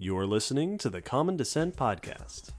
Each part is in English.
You're listening to the Common Descent Podcast.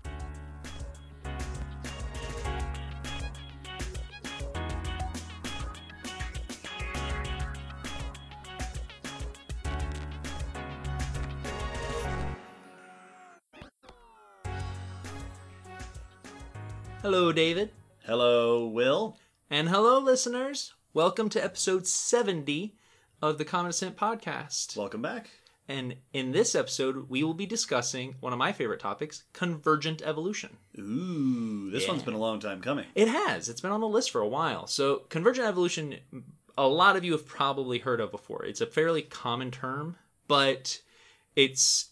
Hello, David. Hello, Will. And hello, listeners. Welcome to episode 70 of the Common Descent Podcast. Welcome back. And in this episode, we will be discussing one of my favorite topics convergent evolution. Ooh, this Yeah. one's been a long time coming. It has, it's been on the list for a while. So, convergent evolution, a lot of you have probably heard of before. It's a fairly common term, but it's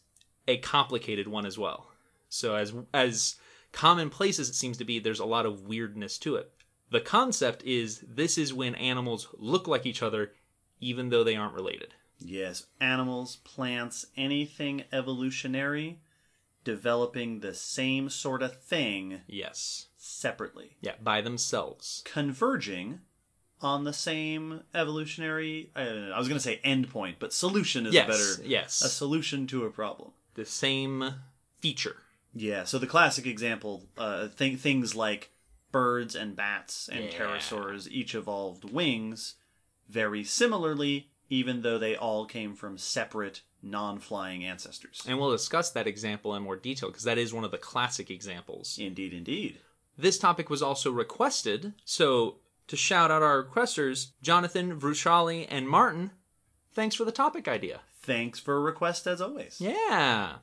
a complicated one as well. So, as, as commonplace as it seems to be, there's a lot of weirdness to it. The concept is this is when animals look like each other even though they aren't related. Yes, animals, plants, anything evolutionary developing the same sort of thing Yes. separately, Yeah, by themselves. converging on the same evolutionary. Uh, I was going to say endpoint, but solution is Yes. a better. yes. A solution to a problem. the same feature. Yeah, so the classic example, uh, th- things like birds and bats and Yeah. pterosaurs each evolved wings very similarly, even though they all came from separate, non flying ancestors. And we'll discuss that example in more detail because that is one of the classic examples. Indeed, indeed. This topic was also requested, so to shout out our requesters, Jonathan, Vrushali, and Martin, thanks for the topic idea. Thanks for a request as always. Yeah.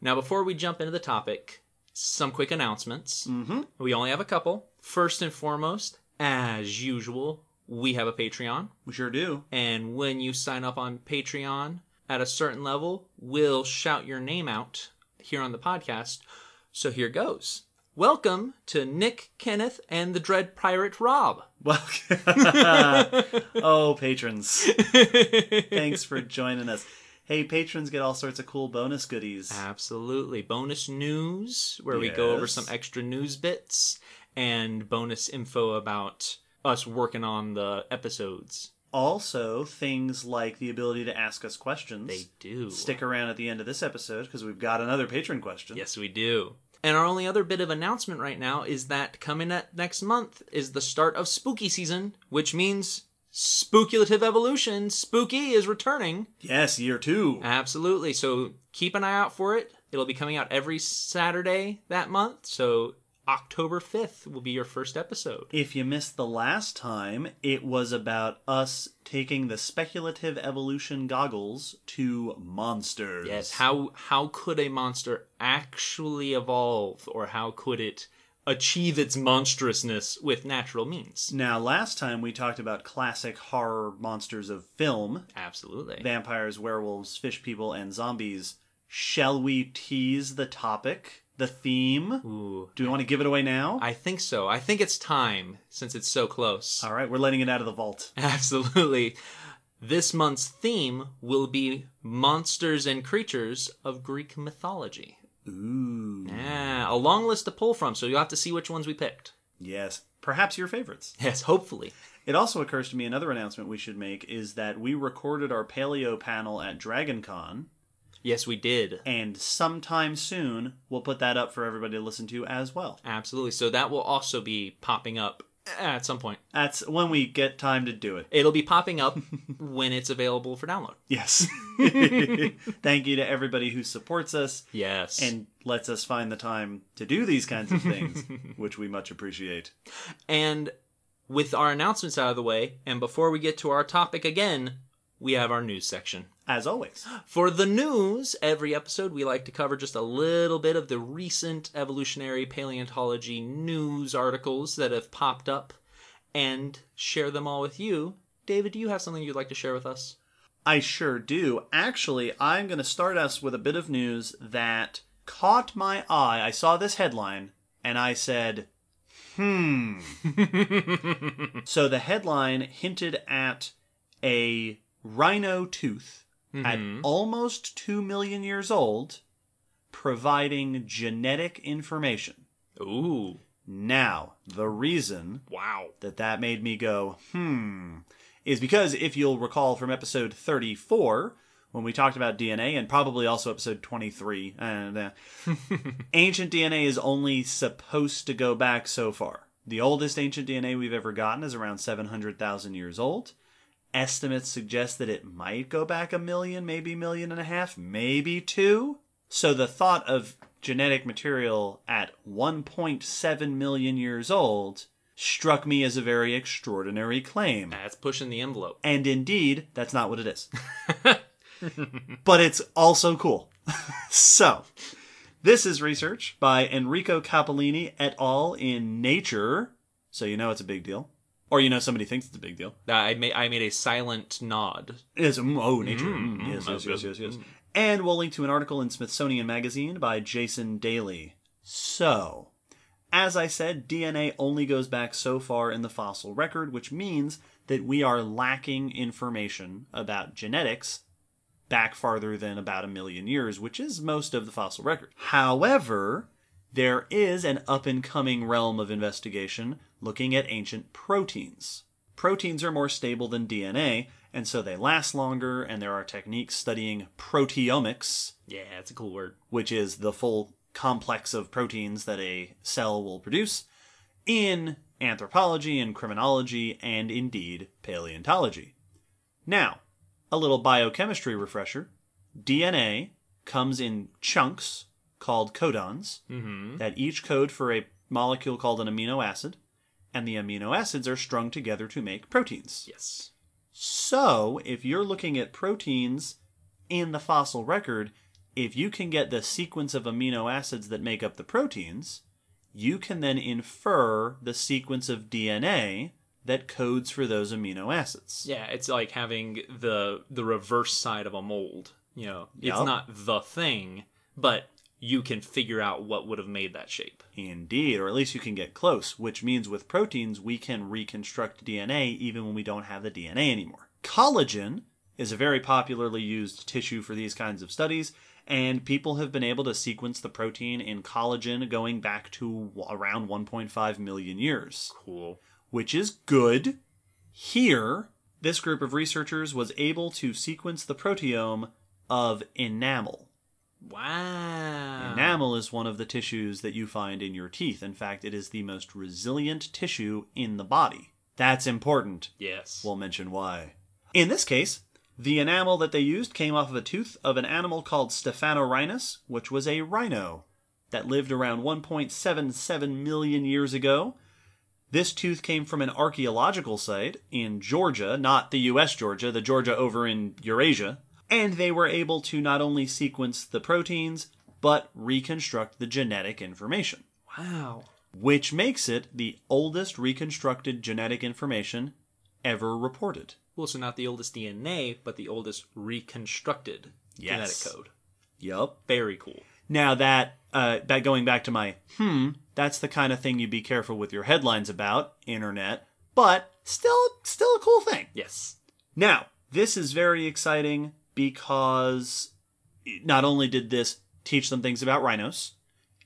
Now, before we jump into the topic, some quick announcements. Mm-hmm. We only have a couple. First and foremost, as usual, we have a Patreon. We sure do. And when you sign up on Patreon at a certain level, we'll shout your name out here on the podcast. So here goes. Welcome to Nick, Kenneth, and the Dread Pirate Rob. Welcome. oh, patrons. Thanks for joining us. Hey, patrons get all sorts of cool bonus goodies. Absolutely. Bonus news, where we go over Yes. some extra news bits and bonus info about us working on the episodes. Also, things like the ability to ask us questions. They do. Stick around at the end of this episode because we've got another patron question. Yes, we do. And our only other bit of announcement right now is that coming at next month is the start of spooky season, which means speculative evolution. Spooky is returning. Yes, year two. Absolutely. So keep an eye out for it. It'll be coming out every Saturday that month. So October 5th will be your first episode. If you missed the last time, it was about us taking the speculative evolution goggles to monsters. Yes, how how could a monster actually evolve or how could it achieve its monstrousness with natural means? Now, last time we talked about classic horror monsters of film Absolutely. vampires, werewolves, fish people, and zombies. Shall we tease the topic, the theme? Ooh. Do we want to give it away now? I think so. I think it's time since it's so close. All right, we're letting it out of the vault. Absolutely. This month's theme will be monsters and creatures of Greek mythology. Ooh. Yeah, a long list to pull from, so you'll have to see which ones we picked. Yes. Perhaps your favorites. Yes, hopefully. It also occurs to me another announcement we should make is that we recorded our paleo panel at DragonCon, Yes, we did. and sometime soon we'll put that up for everybody to listen to as well. Absolutely. So that will also be popping up at some point. That's when we get time to do it. It'll be popping up when it's available for download. Yes. Thank you to everybody who supports us Yes. and lets us find the time to do these kinds of things, which we much appreciate. And with our announcements out of the way, and before we get to our topic again, we have our news section. As always. For the news, every episode we like to cover just a little bit of the recent evolutionary paleontology news articles that have popped up and share them all with you. David, do you have something you'd like to share with us? I sure do. Actually, I'm going to start us with a bit of news that caught my eye. I saw this headline and I said, hmm. so the headline hinted at a rhino tooth at almost 2 million years old providing genetic information. Ooh. Now, the reason Wow. that that made me go, hmm, is because if you'll recall from episode 34, when we talked about DNA, and probably also episode 23. And uh, ancient DNA is only supposed to go back so far. The oldest ancient DNA we've ever gotten is around 700,000 years old. Estimates suggest that it might go back a million, maybe a million and a half, maybe two. So the thought of genetic material at 1.7 million years old struck me as a very extraordinary claim. That's pushing the envelope. And indeed, that's not what it is. but it's also cool. so, this is research by Enrico Cappellini et al. in Nature. So you know it's a big deal. Or you know somebody thinks it's a big deal. I made I made a silent nod. Yes, mm, oh, Nature. Mm, mm, yes, that's yes, yes, good. yes, yes. And we'll link to an article in Smithsonian Magazine by Jason Daley. So, as I said, DNA only goes back so far in the fossil record, which means that we are lacking information about genetics back farther than about a million years, which is most of the fossil record. However, there is an up and coming realm of investigation looking at ancient proteins. Proteins are more stable than DNA, and so they last longer, and there are techniques studying proteomics, Yeah, it's a cool word. which is the full complex of proteins that a cell will produce, in anthropology and criminology, and indeed paleontology. Now, a little biochemistry refresher DNA comes in chunks called codons mm-hmm. that each code for a molecule called an amino acid, and the amino acids are strung together to make proteins. Yes. So, if you're looking at proteins in the fossil record, if you can get the sequence of amino acids that make up the proteins, you can then infer the sequence of DNA that codes for those amino acids. Yeah, it's like having the the reverse side of a mold. You know, it's Yup. not the thing, but you can figure out what would have made that shape. Indeed, or at least you can get close, which means with proteins we can reconstruct DNA even when we don't have the DNA anymore. Collagen is a very popularly used tissue for these kinds of studies, and people have been able to sequence the protein in collagen going back to around 1.5 million years, Cool. which is good. Here, this group of researchers was able to sequence the proteome of enamel. Wow. Enamel is one of the tissues that you find in your teeth. In fact, it is the most resilient tissue in the body. That's important. Yes. We'll mention why. In this case, the enamel that they used came off of a tooth of an animal called Stephanorhinus, which was a rhino that lived around 1.77 million years ago. This tooth came from an archaeological site in Georgia, not the US Georgia, the Georgia over in Eurasia. And they were able to not only sequence the proteins, but reconstruct the genetic information, wow. which makes it the oldest reconstructed genetic information ever reported. Well, so not the oldest DNA, but the oldest reconstructed Yes. genetic code. Yup. Very cool. Now that uh, that going back to my hmm, that's the kind of thing you be careful with your headlines about internet, but still still a cool thing. Yes. Now this is very exciting because not only did this teach them things about rhinos,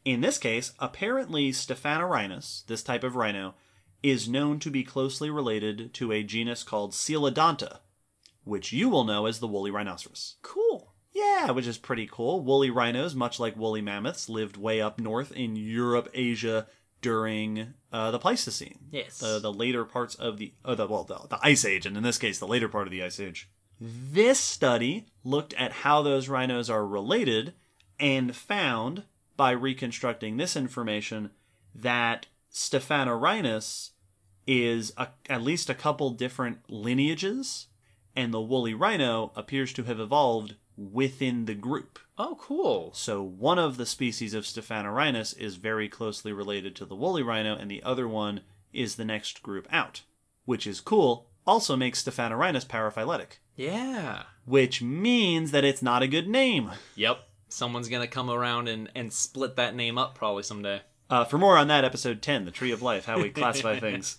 in this case, apparently Stephanorhinus, this type of rhino, is known to be closely related to a genus called Coelodonta, which you will know as the woolly rhinoceros. Cool. Yeah, which is pretty cool. Woolly rhinos, much like woolly mammoths, lived way up north in Europe, Asia during uh, the Pleistocene. Yes. The, the later parts of the, uh, the well, the, the Ice Age, and in this case, the later part of the Ice Age. This study looked at how those rhinos are related and found, by reconstructing this information, that Stephanorhinus is a, at least a couple different lineages, and the woolly rhino appears to have evolved within the group. Oh, cool. So one of the species of Stephanorhinus is very closely related to the woolly rhino, and the other one is the next group out, which is cool. Also makes Stephanorhinus paraphyletic, Yeah. which means that it's not a good name. Yep. Someone's gonna come around and and split that name up probably someday. Uh, for more on that, episode 10, The Tree of Life, how we classify things.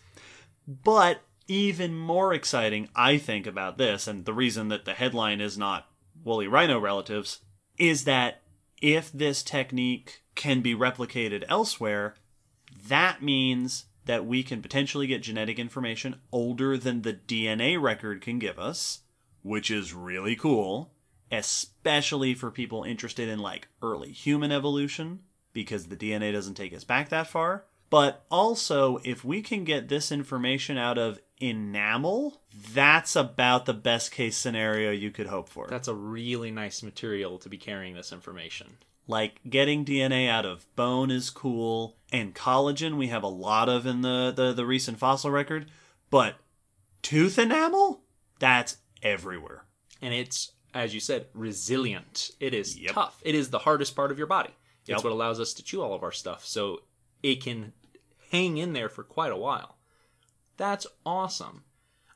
But even more exciting, I think, about this, and the reason that the headline is not woolly rhino relatives, is that if this technique can be replicated elsewhere, that means that we can potentially get genetic information older than the DNA record can give us, which is really cool. especially for people interested in like early human evolution, because the DNA doesn't take us back that far. But also, if we can get this information out of enamel, that's about the best case scenario you could hope for. That's a really nice material to be carrying this information. Like getting DNA out of bone is cool, and collagen we have a lot of in the, the, the recent fossil record, but tooth enamel? That's everywhere. And it's, as you said, resilient. It is Yep. tough. It is the hardest part of your body. It's what allows us to chew all of our stuff. So it can hang in there for quite a while. That's awesome.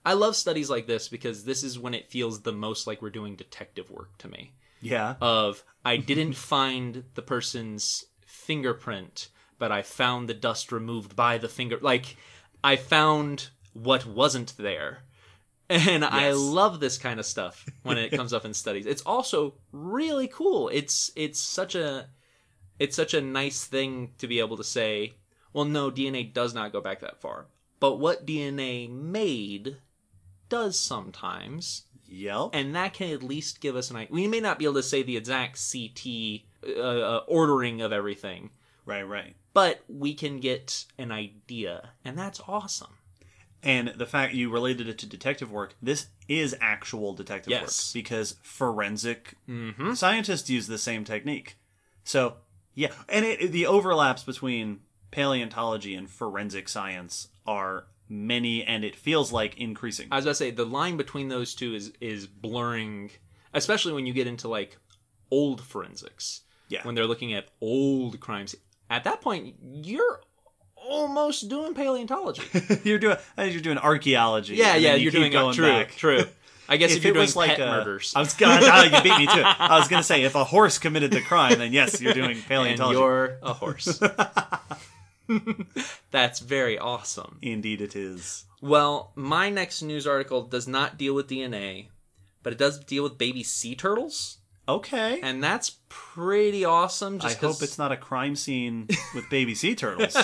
I love studies like this because this is when it feels the most like we're doing detective work to me. Yeah. Of I didn't find the person's fingerprint, but I found the dust removed by the finger. Like I found what wasn't there. And I love this kind of stuff when it comes up in studies. It's also really cool. It's it's such a it's such a nice thing to be able to say, well no, DNA does not go back that far. But what DNA made does sometimes Yep. and that can at least give us an idea. We may not be able to say the exact CT uh, uh, ordering of everything, right, right. but we can get an idea, and that's awesome. And the fact you related it to detective work, this is actual detective Yes. work because forensic Mm-hmm. scientists use the same technique. So, yeah, and it, the overlaps between paleontology and forensic science are many and it feels like increasing. As I was about to say the line between those two is is blurring, especially when you get into like old forensics. Yeah. When they're looking at old crimes, at that point you're almost doing paleontology. you're doing I think you're doing archaeology. yeah, and yeah, you you're keep doing going true, back. true. I guess if, If, you're it doing was like pet a, murders, I was gonna oh, you beat me too. I was gonna say if a horse committed the crime, then yes, you're doing and paleontology. you're a horse. That's very awesome. Indeed, it is. Well, my next news article does not deal with DNA, but it does deal with baby sea turtles, Okay. and that's pretty awesome. I hope it's not a crime scene with baby sea turtles.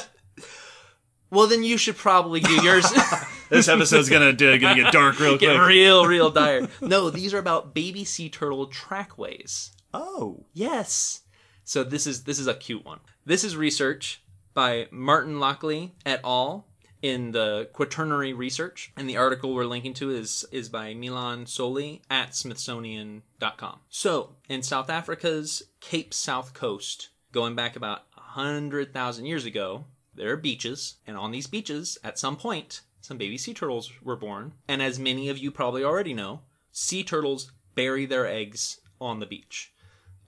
Well, then you should probably do yours. this episode's gonna do, gonna get dark real Get quick. real, real dire. No, these are about baby sea turtle trackways. oh, Yes. So this is this is a cute one. This is research by Martin Lockley et al. in the Quaternary Research, and the article we're linking to is is by Meilan Solly at Smithsonian.com. So in South Africa's Cape South Coast, going back about hundred thousand years ago, there are beaches, and on these beaches, at some point, some baby sea turtles were born. And as many of you probably already know, sea turtles bury their eggs on the beach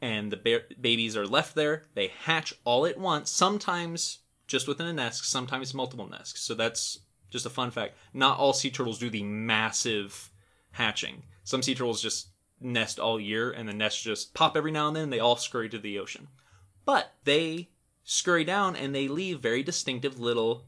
and the ba- babies are left there. They hatch all at once, sometimes just within a nest, sometimes multiple nests. So that's just a fun fact. Not all sea turtles do the massive hatching. Some sea turtles just nest all year, and the nests just pop every now and then, and they all scurry to the ocean. But they scurry down and they leave very distinctive little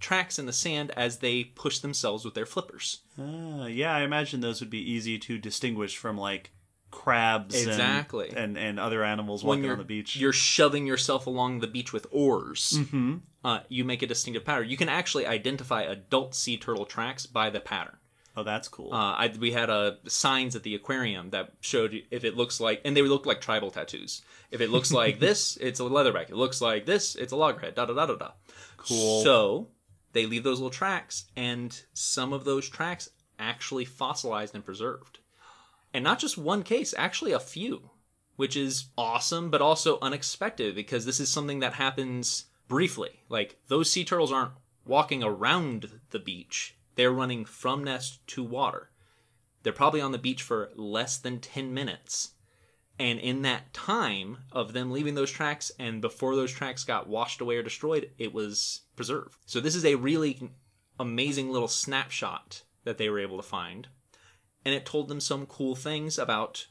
tracks in the sand as they push themselves with their flippers. Ah, yeah. I imagine those would be easy to distinguish from like crabs Exactly. and, and other animals when walking on the beach. you're shoving yourself along the beach with oars. hmm Uh, you make a distinctive pattern. You can actually identify adult sea turtle tracks by the pattern. Oh, that's cool. Uh, I, we had uh, signs at the aquarium that showed if it looks like, and they look like tribal tattoos. If it looks like this, it's a leatherback. It looks like this, it's a loggerhead. Da da da da da. Cool. So they leave those little tracks, and some of those tracks actually fossilized and preserved. And not just one case, actually a few, which is awesome, but also unexpected because this is something that happens briefly. Like those sea turtles aren't walking around the beach, they're running from nest to water. They're probably on the beach for less than 10 minutes. And in that time of them leaving those tracks and before those tracks got washed away or destroyed, it was preserved. So this is a really amazing little snapshot that they were able to find. And it told them some cool things about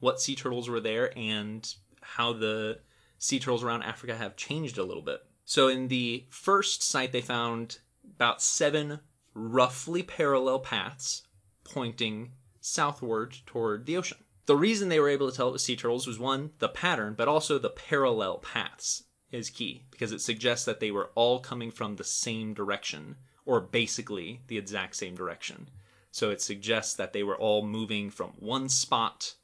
what sea turtles were there and how the sea turtles around Africa have changed a little bit. So in the first site they found about seven roughly parallel paths pointing southward toward the ocean. The reason they were able to tell it was sea turtles was one, the pattern, but also the parallel paths is key because it suggests that they were all coming from the same direction or basically the exact same direction. So it suggests that they were all moving from one spot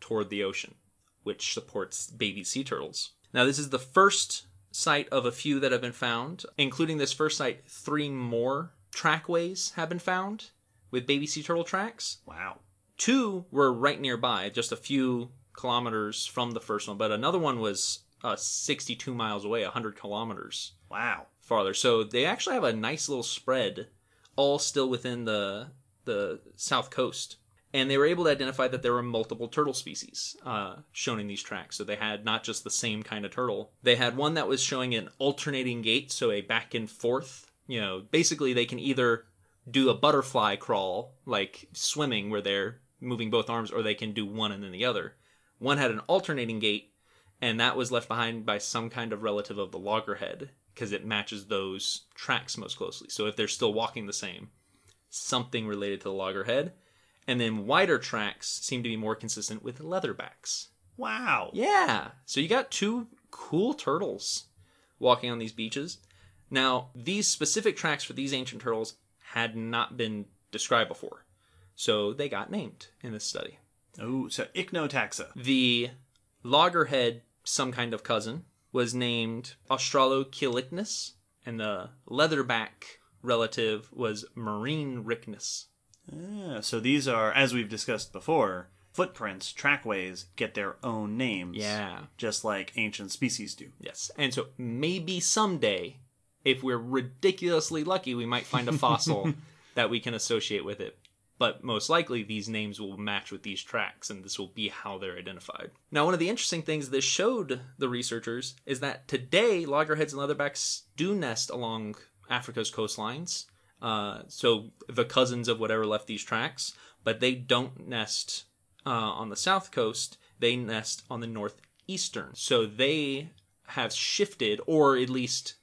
toward the ocean, which supports baby sea turtles. Now, this is the first site of a few that have been found. Including this first site, three more trackways have been found with baby sea turtle tracks. Wow. Two were right nearby, just a few kilometers from the first one, but another one was uh, 62 miles away, 100 kilometers Wow. farther. So they actually have a nice little spread, all still within the the south coast. And they were able to identify that there were multiple turtle species uh, shown in these tracks. So they had not just the same kind of turtle. They had one that was showing an alternating gait, so a back and forth. You know, basically they can either do a butterfly crawl, like swimming, where they're moving both arms, or they can do one and then the other. One had an alternating gait, and that was left behind by some kind of relative of the loggerhead because it matches those tracks most closely. So if they're still walking the same, something related to the loggerhead. And then wider tracks seem to be more consistent with leatherbacks. Wow. Yeah. So you got two cool turtles walking on these beaches. Now, these specific tracks for these ancient turtles had not been described before. So they got named in this study. Oh, so Ichnotaxa. The loggerhead, some kind of cousin, was named Australochelichnus, and the leatherback relative was Marinerichnus. Ah, so these are, as we've discussed before, footprints, trackways get their own names. Yeah. Just like ancient species do. Yes. And so maybe someday, if we're ridiculously lucky, we might find a fossil that we can associate with it. But most likely, these names will match with these tracks, and this will be how they're identified. Now, one of the interesting things this showed the researchers is that today, loggerheads and leatherbacks do nest along Africa's coastlines. Uh, so the cousins of whatever left these tracks, but they don't nest uh, on the south coast. They nest on the northeastern. So they have shifted, or at least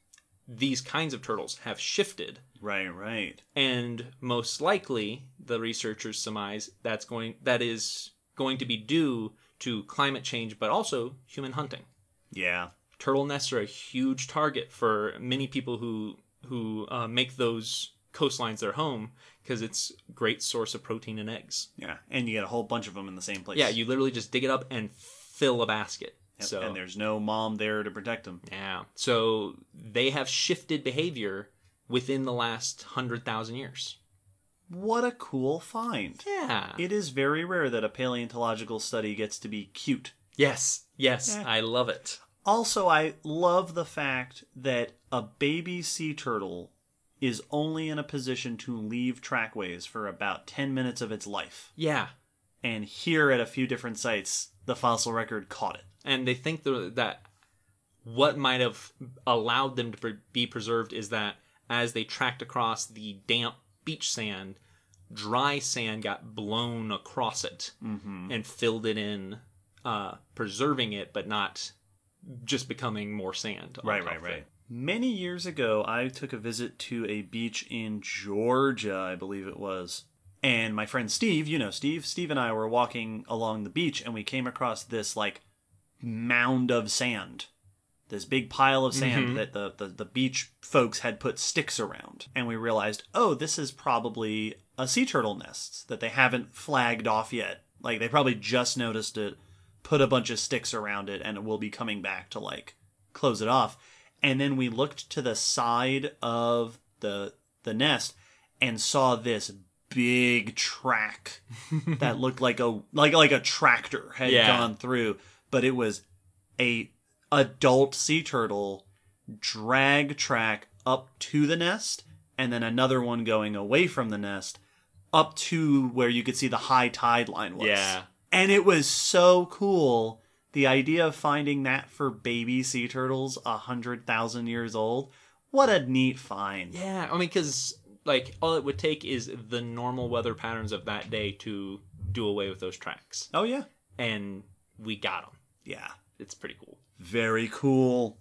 these kinds of turtles have shifted Right, right. and most likely the researchers surmise that's going that is going to be due to climate change but also human hunting Yeah. turtle nests are a huge target for many people who who uh, make those coastlines their home because it's great source of protein and eggs Yeah. And you get a whole bunch of them in the same place. yeah you literally just dig it up and fill a basket Yep, so And there's no mom there to protect them. yeah so they have shifted behavior within the last 100,000 years What a cool find. yeah It is very rare that a paleontological study gets to be cute. Yes, yes, Yeah. I love it. Also, I love the fact that a baby sea turtle is only in a position to leave trackways for about 10 minutes of its life. Yeah, And here at a few different sites, the fossil record caught it. And they think that what might have allowed them to be preserved is that as they tracked across the damp beach sand, dry sand got blown across it and filled it in, uh, preserving it, but not just becoming more sand. Right, right, right. Many years ago, I took a visit to a beach in Georgia, I believe it was. And my friend Steve, you know Steve, Steve and I were walking along the beach and we came across this like mound of sand. This big pile of sand mm-hmm. that the, the, the beach folks had put sticks around. And we realized, oh, this is probably a sea turtle nest that they haven't flagged off yet. Like they probably just noticed it, put a bunch of sticks around it, and it will be coming back to like close it off. And then we looked to the side of the the nest and saw this big track that looked like a like like a tractor had Yeah. gone through, but it was a adult sea turtle drag track up to the nest and then another one going away from the nest up to where you could see the high tide line was. Yeah. And it was so cool. The idea of finding that for baby sea turtles a hundred thousand years old. What a neat find. Yeah, I mean, because like all it would take is the normal weather patterns of that day to do away with those tracks, Oh yeah. and we got them. Yeah. It's pretty cool. Very cool.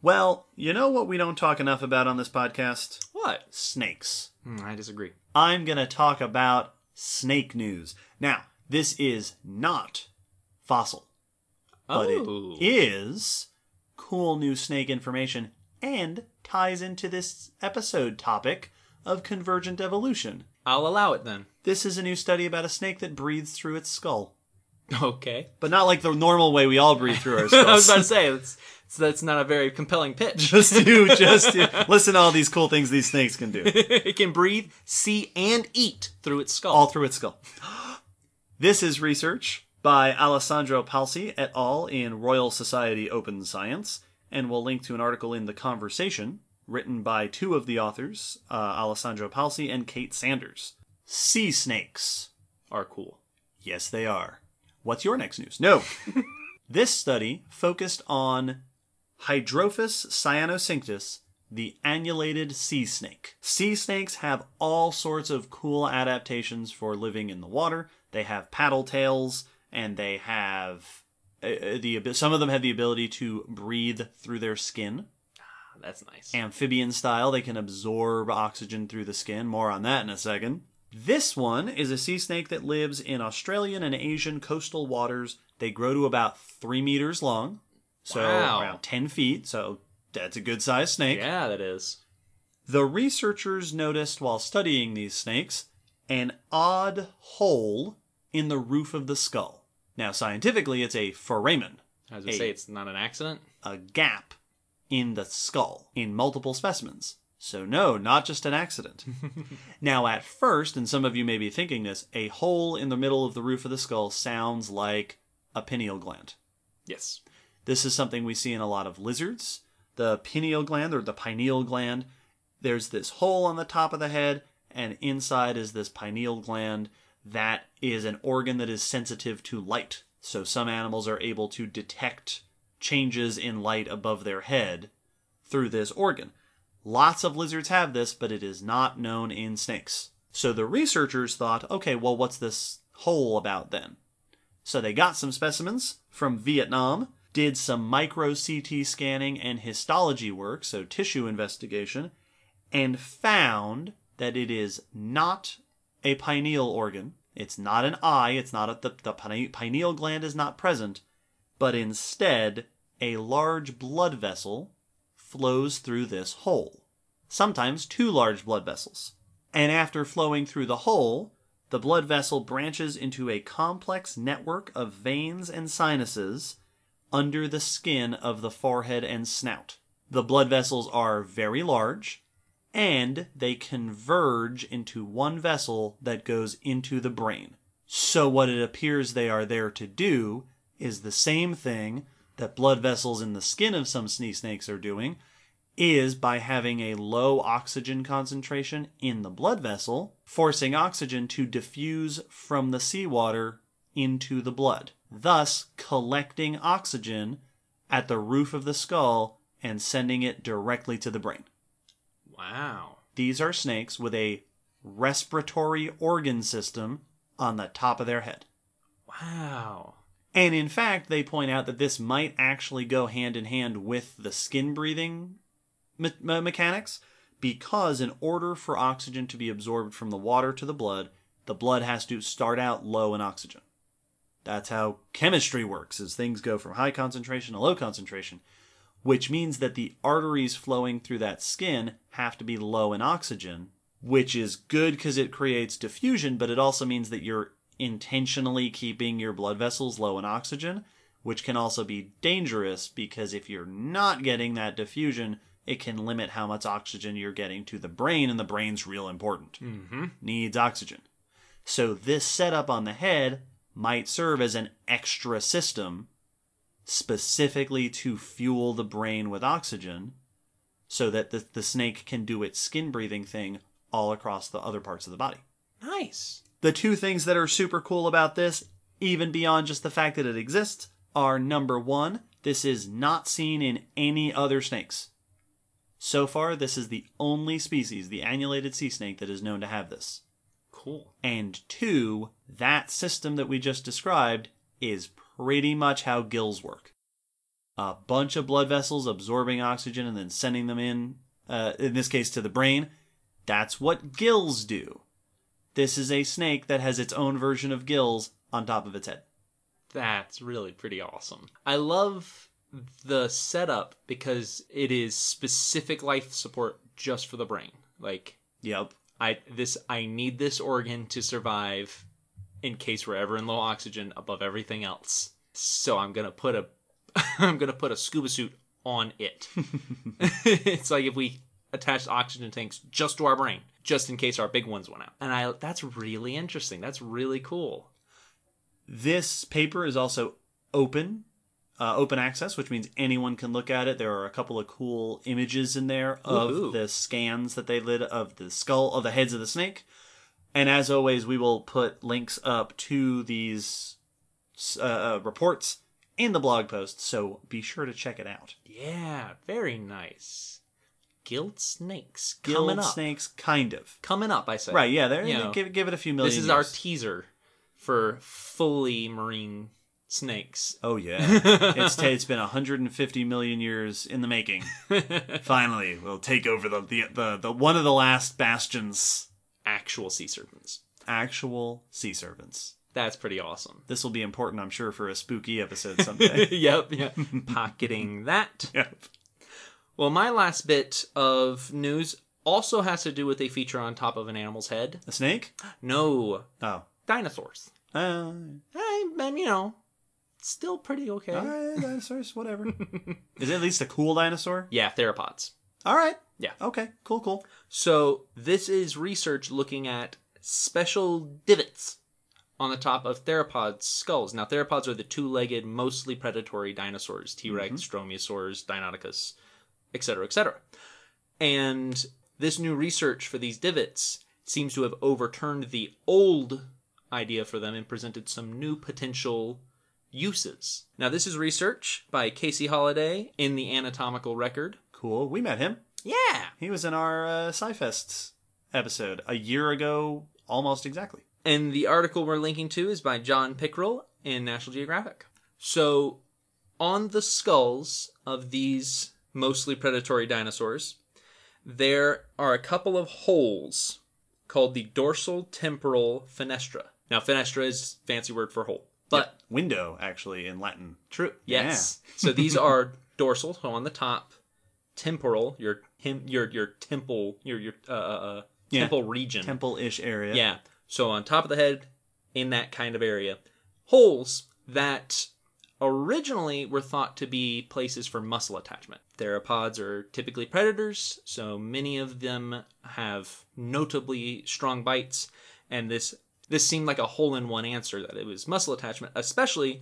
Well, you know what we don't talk enough about on this podcast? What? Snakes. Hmm, I disagree. I'm going to talk about snake news. Now, this is not fossil, but oh, it is cool new snake information and ties into this episode topic of convergent evolution. I'll allow it then. This is a new study about a snake that breathes through its skull. Okay. But not like the normal way we all breathe through our I was about to say that's that's not a very compelling pitch. just to just to listen to all these cool things these snakes can do. it can breathe, see, and eat through its skull. all through its skull. This is research by Alessandro Palci et al. in Royal Society Open Science, and we'll link to an article in The Conversation written by two of the authors, uh, Alessandro Palci and Kate Sanders. Sea snakes. are cool. Yes, they are. What's your next news? No. this study focused on Hydrophis cyanocinctus, the annulated sea snake. Sea snakes have all sorts of cool adaptations for living in the water. They have paddle tails, and they have uh, uh, the some of them have the ability to breathe through their skin, That's nice. amphibian style. They can absorb oxygen through the skin. More on that in a second. This one is a sea snake that lives in Australian and Asian coastal waters. They grow to about three meters long, so Wow. around 10 feet. So that's a good sized snake. yeah, that is. The researchers noticed while studying these snakes an odd hole in the roof of the skull. Now, scientifically, it's a foramen, I was gonna say it's not an accident. a gap in the skull in multiple specimens. So, no, not just an accident. now, at first, and some of you may be thinking this, a hole in the middle of the roof of the skull sounds like a pineal gland. Yes. This is something we see in a lot of lizards. The pineal gland or the pineal gland, there's this hole on the top of the head, and inside is this pineal gland that is an organ that is sensitive to light. So some animals are able to detect changes in light above their head through this organ. Lots of lizards have this, but it is not known in snakes. So the researchers thought, okay, well, what's this hole about then? So they got some specimens from Vietnam, did some micro CT scanning and histology work, so tissue investigation, and found that it is not a pineal organ. It's not an eye, it's not a, the, the pineal gland is not present, but instead a large blood vessel flows through this hole. Sometimes two large blood vessels. And after flowing through the hole, the blood vessel branches into a complex network of veins and sinuses under the skin of the forehead and snout. The blood vessels are very large and they converge into one vessel that goes into the brain. So, what it appears they are there to do is the same thing that blood vessels in the skin of some sea snakes are doing, is by having a low oxygen concentration in the blood vessel, forcing oxygen to diffuse from the seawater into the blood, thus collecting oxygen at the roof of the skull and sending it directly to the brain. Wow. These are snakes with a respiratory organ system on the top of their head. Wow. And in fact, they point out that this might actually go hand in hand with the skin breathing me- me- mechanics because in order for oxygen to be absorbed from the water to the blood, the blood has to start out low in oxygen. That's how chemistry works, as things go from high concentration to low concentration, which means that the arteries flowing through that skin have to be low in oxygen, which is good because it creates diffusion, but it also means that you're intentionally keeping your blood vessels low in oxygen, which can also be dangerous because if you're not getting that diffusion, it can limit how much oxygen you're getting to the brain, and the brain's real important. Mm-hmm. Needs oxygen. So this setup on the head might serve as an extra system specifically to fuel the brain with oxygen so that the, the snake can do its skin breathing thing all across the other parts of the body. Nice. The two things that are super cool about this, even beyond just the fact that it exists, are number one, this is not seen in any other snakes. So far, this is the only species, the annulated sea snake, that is known to have this. Cool. And two, that system that we just described is pretty much how gills work. A bunch of blood vessels absorbing oxygen and then sending them in, uh, in this case to the brain. That's what gills do. This is a snake that has its own version of gills on top of its head. That's really pretty awesome. I love the setup because it is specific life support just for the brain. Like Yep. I this I need this organ to survive in case we're ever in low oxygen above everything else. So I'm gonna put a I'm gonna put a scuba suit on it. it's like if we attached oxygen tanks just to our brain, just in case our big ones went out. And I that's really interesting. That's really cool. This paper is also open, uh, open access, which means anyone can look at it. There are a couple of cool images in there of Woohoo. the scans that they did of the skull of the heads of the snake. And as always, we will put links up to these uh, uh, reports in the blog post, so be sure to check it out. Yeah, very nice. Gilled snakes Gilled coming up. snakes, kind of. Coming up, I say. Right, yeah, there. You know, give, give it a few million This is our teaser for fully marine snakes. Oh yeah, it's it's been 150 million years in the making. Finally, we'll take over the, the the the one of the last bastions. Actual sea serpents. Actual sea serpents. That's pretty awesome. This will be important, I'm sure, for a spooky episode someday. yep, yeah. Pocketing that. yep. Well, my last bit of news also has to do with a feature on top of an animal's head. A snake? No, Oh. dinosaurs. Uh, I, you know, still pretty okay. all right, dinosaurs, whatever. Is it at least a cool dinosaur? Yeah, theropods. All right. Yeah. Okay. Cool. Cool. So this is research looking at special divots on the top of theropod skulls. Now, theropods are the two-legged, mostly predatory dinosaurs: T-Rex, Dromaeosaurs, Deinonychus, etc., etc. And this new research for these divots seems to have overturned the old idea for them and presented some new potential uses. Now, this is research by Casey Holliday in the Anatomical Record. Cool. We met him. Yeah, He was in our uh, SciFest episode a year ago, almost exactly. And the article we're linking to is by John Pickrell in National Geographic. So, on the skulls of these mostly predatory dinosaurs, there are a couple of holes called the dorsal temporal fenestra. Now, fenestra is fancy word for hole, but Window, actually, in Latin. true. Yes. so these are dorsal, so on the top, temporal, your him, your your temple, your your uh, uh, uh, Yeah. temple region. Temple-ish area. Yeah. So on top of the head, in that kind of area, holes that originally were thought to be places for muscle attachment. Theropods are typically predators, so many of them have notably strong bites, and this this seemed like a hole-in-one answer that it was muscle attachment, especially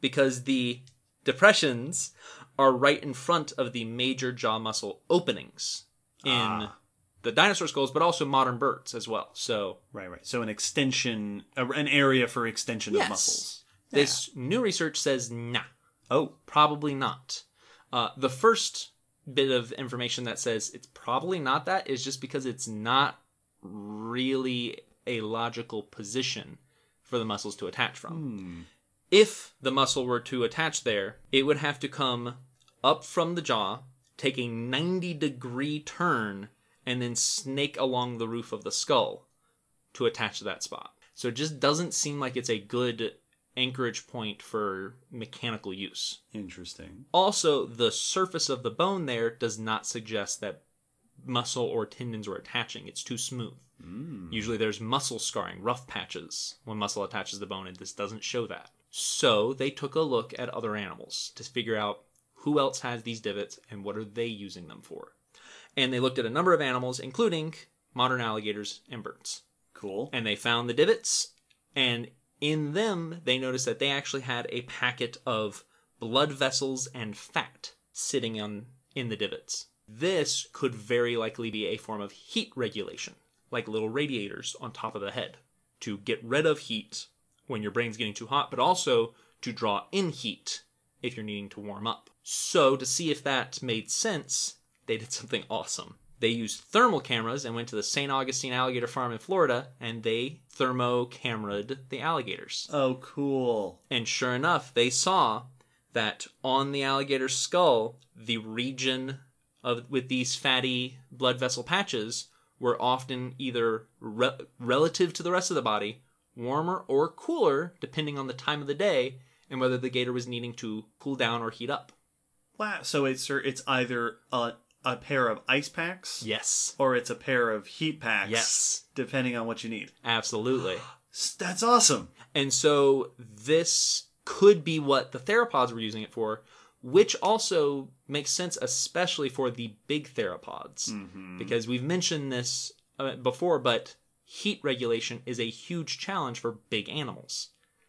because the depressions are right in front of the major jaw muscle openings in Ah. the dinosaur skulls, but also modern birds as well. So Right, right. So an extension, an area for extension Yes. of muscles. This new research says nah, Oh, probably not. Uh, the first bit of information that says it's probably not that is just because it's not really a logical position for the muscles to attach from. If the muscle were to attach there, it would have to come up from the jaw, take a 90 degree turn, and then snake along the roof of the skull to attach to that spot. So it just doesn't seem like it's a good anchorage point for mechanical use. interesting. Also, the surface of the bone there does not suggest that muscle or tendons were attaching. It's too smooth. Hmm. Usually there's muscle scarring, rough patches when muscle attaches the bone, and this doesn't show that. So they took a look at other animals to figure out who else has these divots and what are they using them for. And they looked at a number of animals, including modern alligators and birds Cool. and they found the divots and in them they noticed that they actually had a packet of blood vessels and fat sitting on in the divots this could very likely be a form of heat regulation like little radiators on top of the head to get rid of heat when your brain's getting too hot but also to draw in heat if you're needing to warm up so to see if that made sense they did something awesome. They used thermal cameras and went to the St. Augustine Alligator Farm in Florida and they thermo camera'd the alligators. Oh, cool. And sure enough, they saw that on the alligator's skull, the region of with these fatty blood vessel patches were often either re- relative to the rest of the body, warmer or cooler depending on the time of the day and whether the gator was needing to cool down or heat up. Wow. So it's it's either a a pair of ice packs Yes. or it's a pair of heat packs. Yes. Depending on what you need. Absolutely. That's awesome. And so this could be what the theropods were using it for, which also makes sense, especially for the big theropods. Because we've mentioned this uh, before, but heat regulation is a huge challenge for big animals.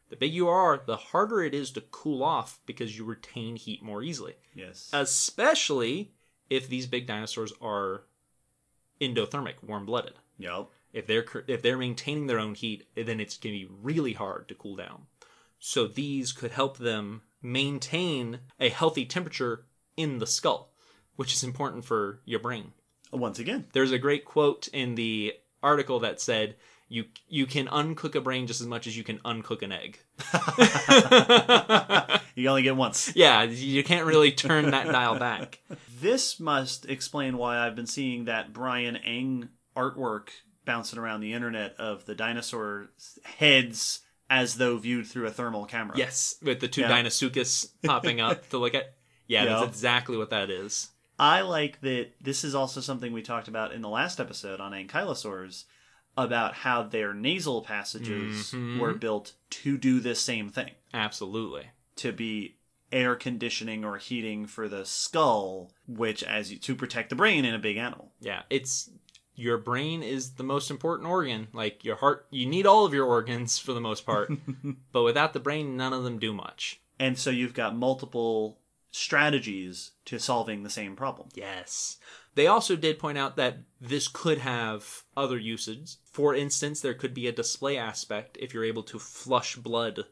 The bigger you are, the harder it is to cool off because you retain heat more easily. Yes. Especially if these big dinosaurs are endothermic, warm-blooded. yep. If they're if they're maintaining their own heat, then it's going to be really hard to cool down. So these could help them maintain a healthy temperature in the skull, which is important for your brain. Once again, There's a great quote in the article that said, "You you can uncook a brain just as much as you can uncook an egg." you only get once. yeah, you can't really turn that dial back. This must explain why I've been seeing that Brian Engh artwork bouncing around the internet of the dinosaur heads as though viewed through a thermal camera. Yes, with the two Yeah. Deinosuchus popping up to look at. Yeah, Yeah. that's exactly what that is. I like that this is also something we talked about in the last episode on ankylosaurs about how their nasal passages Mhm. were built to do this same thing, Absolutely. to be air conditioning or heating for the skull, which as you to protect the brain in a big animal. Yeah, it's your brain is the most important organ. Like your heart, you need all of your organs for the most part, but without the brain, none of them do much. And so you've got multiple strategies to solving the same problem. Yes. They also did point out that this could have other uses. For instance, there could be a display aspect if you're able to flush blood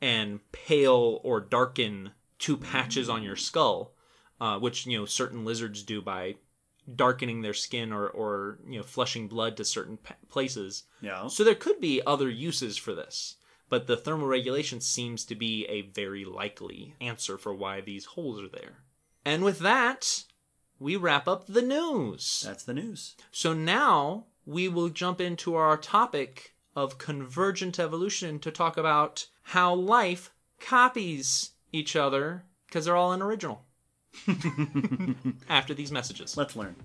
and pale or darken two patches on your skull, uh, which you know certain lizards do by darkening their skin or, or you know flushing blood to certain places. Yeah. So there could be other uses for this, but the thermoregulation seems to be a very likely answer for why these holes are there. And with that, we wrap up the news. That's the news. So now we will jump into our topic of convergent evolution to talk about how life copies each other because they're all unoriginal. After these messages. Let's learn.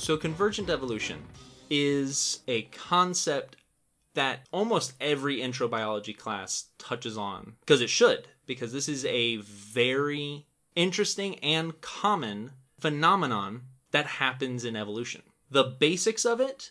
So, convergent evolution is a concept that almost every intro biology class touches on because it should, because this is a very interesting and common phenomenon that happens in evolution. The basics of it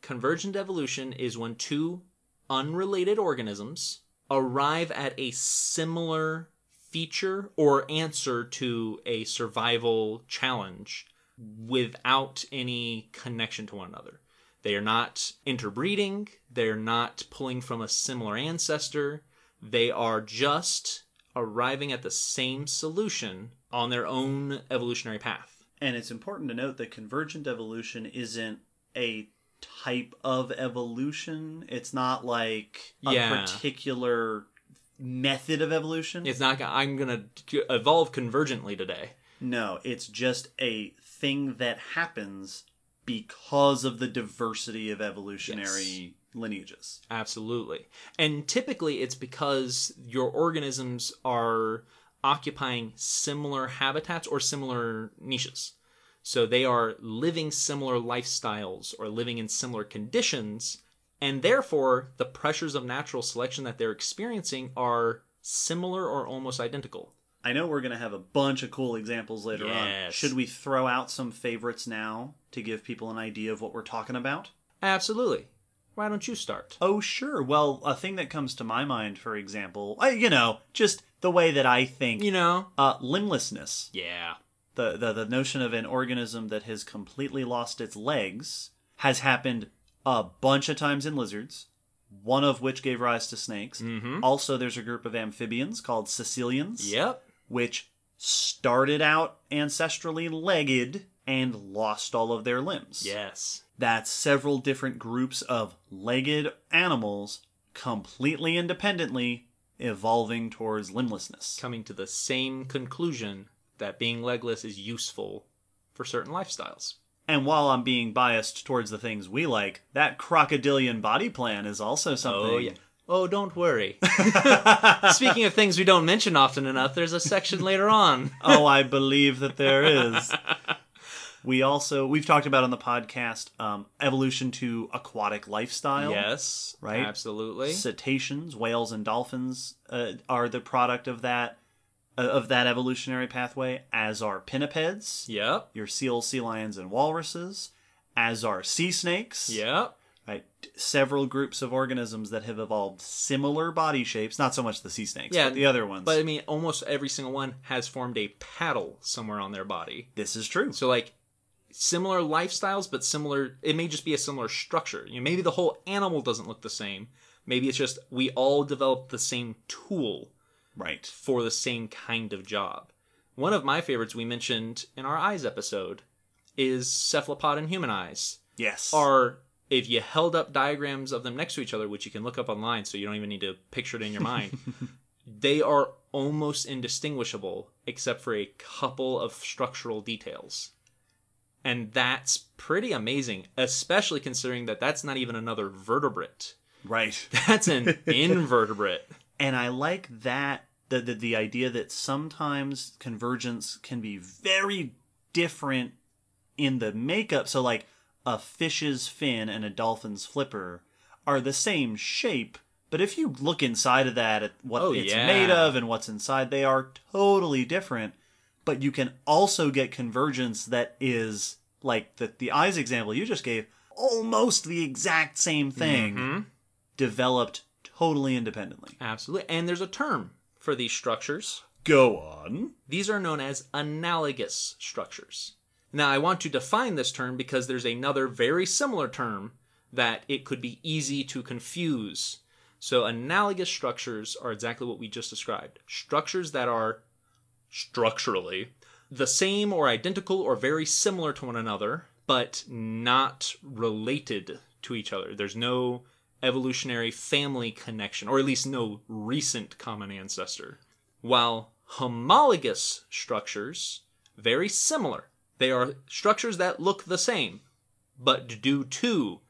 convergent evolution is when two unrelated organisms arrive at a similar feature or answer to a survival challenge without any connection to one another. They are not interbreeding, they're not pulling from a similar ancestor, they are just arriving at the same solution on their own evolutionary path. And it's important to note that convergent evolution isn't a type of evolution. It's not like a Yeah. particular method of evolution. It's not, I'm going to evolve convergently today. no, it's just a thing that happens because of the diversity of evolutionary lineages. Absolutely. And typically it's because your organisms are occupying similar habitats or similar niches. So they are living similar lifestyles or living in similar conditions, and therefore the pressures of natural selection that they're experiencing are similar or almost identical. I know we're going to have a bunch of cool examples later on. Should we throw out some favorites now to give people an idea of what we're talking about? Absolutely. Why don't you start? Oh, sure. Well, a thing that comes to my mind, for example, I, you know, just the way that I think, You know? uh, limblessness. Yeah. The, the the notion of an organism that has completely lost its legs has happened a bunch of times in lizards. One of which gave rise to snakes. Mm-hmm. Also, there's a group of amphibians called caecilians, Yep. Which started out ancestrally legged and lost all of their limbs. Yes. That's several different groups of legged animals completely independently evolving towards limblessness. coming to the same conclusion that being legless is useful for certain lifestyles. And while I'm being biased towards the things we like, that crocodilian body plan is also oh, something. Oh yeah. Oh, don't worry. Speaking of things we don't mention often enough, there's a section later on. oh, I believe that there is. We also we've talked about on the podcast um, evolution to aquatic lifestyle. Yes, Right? Absolutely. Cetaceans, whales, and dolphins uh, are the product of that uh, of that evolutionary pathway. As are pinnipeds, Yep. your seals, sea lions, and walruses. As are sea snakes. Yep. Right. Several groups of organisms that have evolved similar body shapes. Not so much the sea snakes, Yeah, but the other ones. But I mean, almost every single one has formed a paddle somewhere on their body. this is true. So like similar lifestyles, but similar. It may just be a similar structure. You know, maybe the whole animal doesn't look the same. Maybe it's just we all developed the same tool Right. for the same kind of job. One of my favorites we mentioned in our eyes episode is cephalopod and human eyes. Yes. Are if you held up diagrams of them next to each other, which you can look up online, so you don't even need to picture it in your mind, they are almost indistinguishable except for a couple of structural details. And that's pretty amazing, especially considering that that's not even another vertebrate. right. That's an invertebrate. and I like that the, the the idea that sometimes convergence can be very different in the makeup. So like a fish's fin and a dolphin's flipper are the same shape, but if you look inside of that at what Oh, it's yeah. made of and what's inside, they are totally different. But you can also get convergence that is like the the eyes example you just gave, almost the exact same thing Mm-hmm. developed totally independently. Absolutely. And there's a term for these structures. Go on. These are known as analogous structures. Now, I want to define this term because there's another very similar term that it could be easy to confuse. So, analogous structures are exactly what we just described structures that are structurally the same or identical or very similar to one another, but not related to each other. There's no evolutionary family connection, or at least no recent common ancestor. While homologous structures, very similar. They are structures that look the same, but due to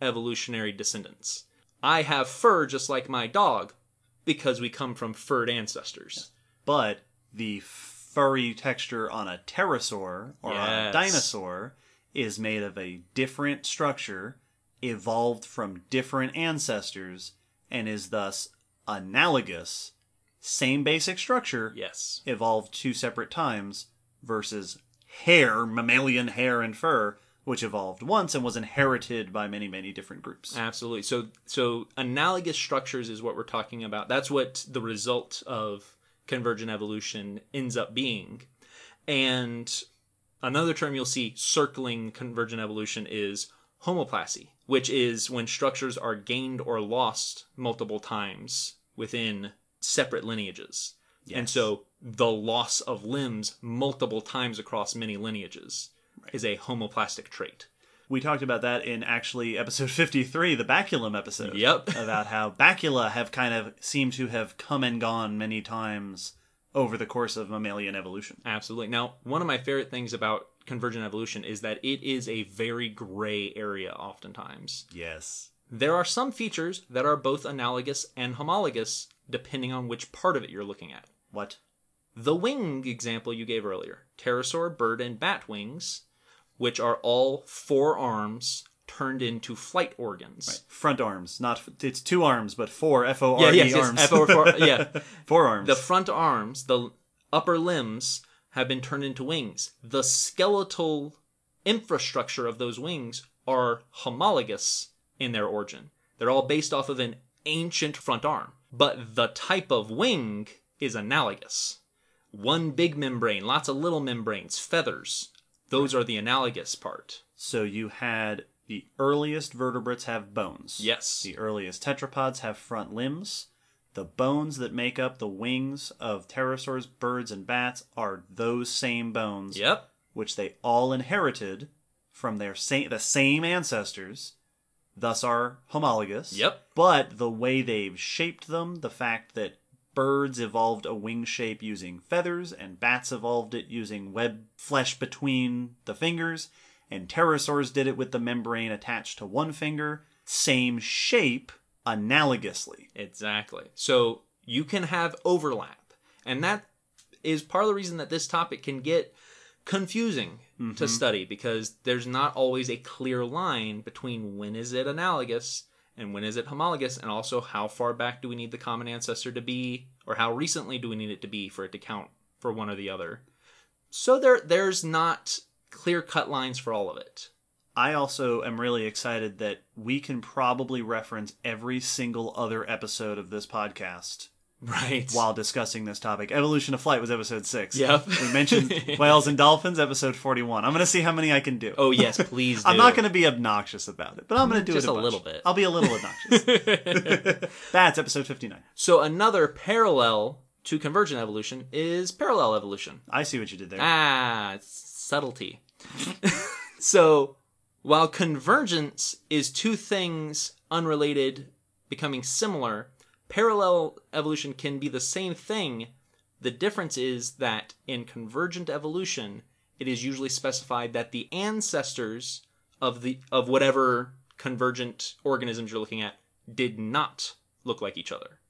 evolutionary descendants. I have fur just like my dog because we come from furred ancestors. But the furry texture on a pterosaur or on a dinosaur is made of a different structure, evolved from different ancestors, and is thus analogous. Same basic structure, Yes. evolved two separate times, versus hair, mammalian hair and fur, which evolved once and was inherited by many, many different groups. Absolutely. So so analogous structures is what we're talking about. That's what the result of convergent evolution ends up being. And another term you'll see circling convergent evolution is homoplasy, which is when structures are gained or lost multiple times within separate lineages. And so the loss of limbs multiple times across many lineages is a homoplastic trait. We talked about that in actually episode 53, the baculum episode. Yep. about how bacula have kind of seemed to have come and gone many times over the course of mammalian evolution. Absolutely. Now, one of my favorite things about convergent evolution is that it is a very gray area oftentimes. Yes. There are some features that are both analogous and homologous depending on which part of it you're looking at. What? The wing example you gave earlier pterosaur, bird, and bat wings, which are all four arms turned into flight organs. Right. Front arms, not it's two arms, but four F O R Yeah, E yes. arms. F over yeah. four arms. The front arms, the upper limbs, have been turned into wings. The skeletal infrastructure of those wings are homologous in their origin. They're all based off of an ancient front arm. But the type of wing is analogous. One big membrane, lots of little membranes, feathers. Those are the analogous part. so you had the earliest vertebrates have bones. Yes. The earliest tetrapods have front limbs. The bones that make up the wings of pterosaurs, birds, and bats are those same bones, Yep. which they all inherited from their sa- the same ancestors, thus are homologous. Yep. But the way they've shaped them, the fact that birds evolved a wing shape using feathers and bats evolved it using web flesh between the fingers, and pterosaurs did it with the membrane attached to one finger. Same shape, analogously. Exactly. So you can have overlap. And that is part of the reason that this topic can get confusing to mm-hmm. study because there's not always a clear line between when is it analogous and when is it homologous and also how far back do we need the common ancestor to be or how recently do we need it to be for it to count for one or the other. So there there's not clear cut lines for all of it. I also am really excited that we can probably reference every single other episode of this podcast Right. while discussing this topic. Evolution of Flight was episode six. Yep. We mentioned whales and dolphins, episode 41. I'm going to see how many I can do. Oh yes, please do. I'm not going to be obnoxious about it, but I'm going to do Just it a, a little bit. I'll be a little obnoxious. That's episode 59. So another parallel to convergent evolution is parallel evolution. I see what you did there. Ah, it's subtlety. so, while convergence is two things unrelated becoming similar, parallel evolution can be the same thing. The difference is that in convergent evolution, it is usually specified that the ancestors of the of whatever convergent organisms you're looking at did not look like each other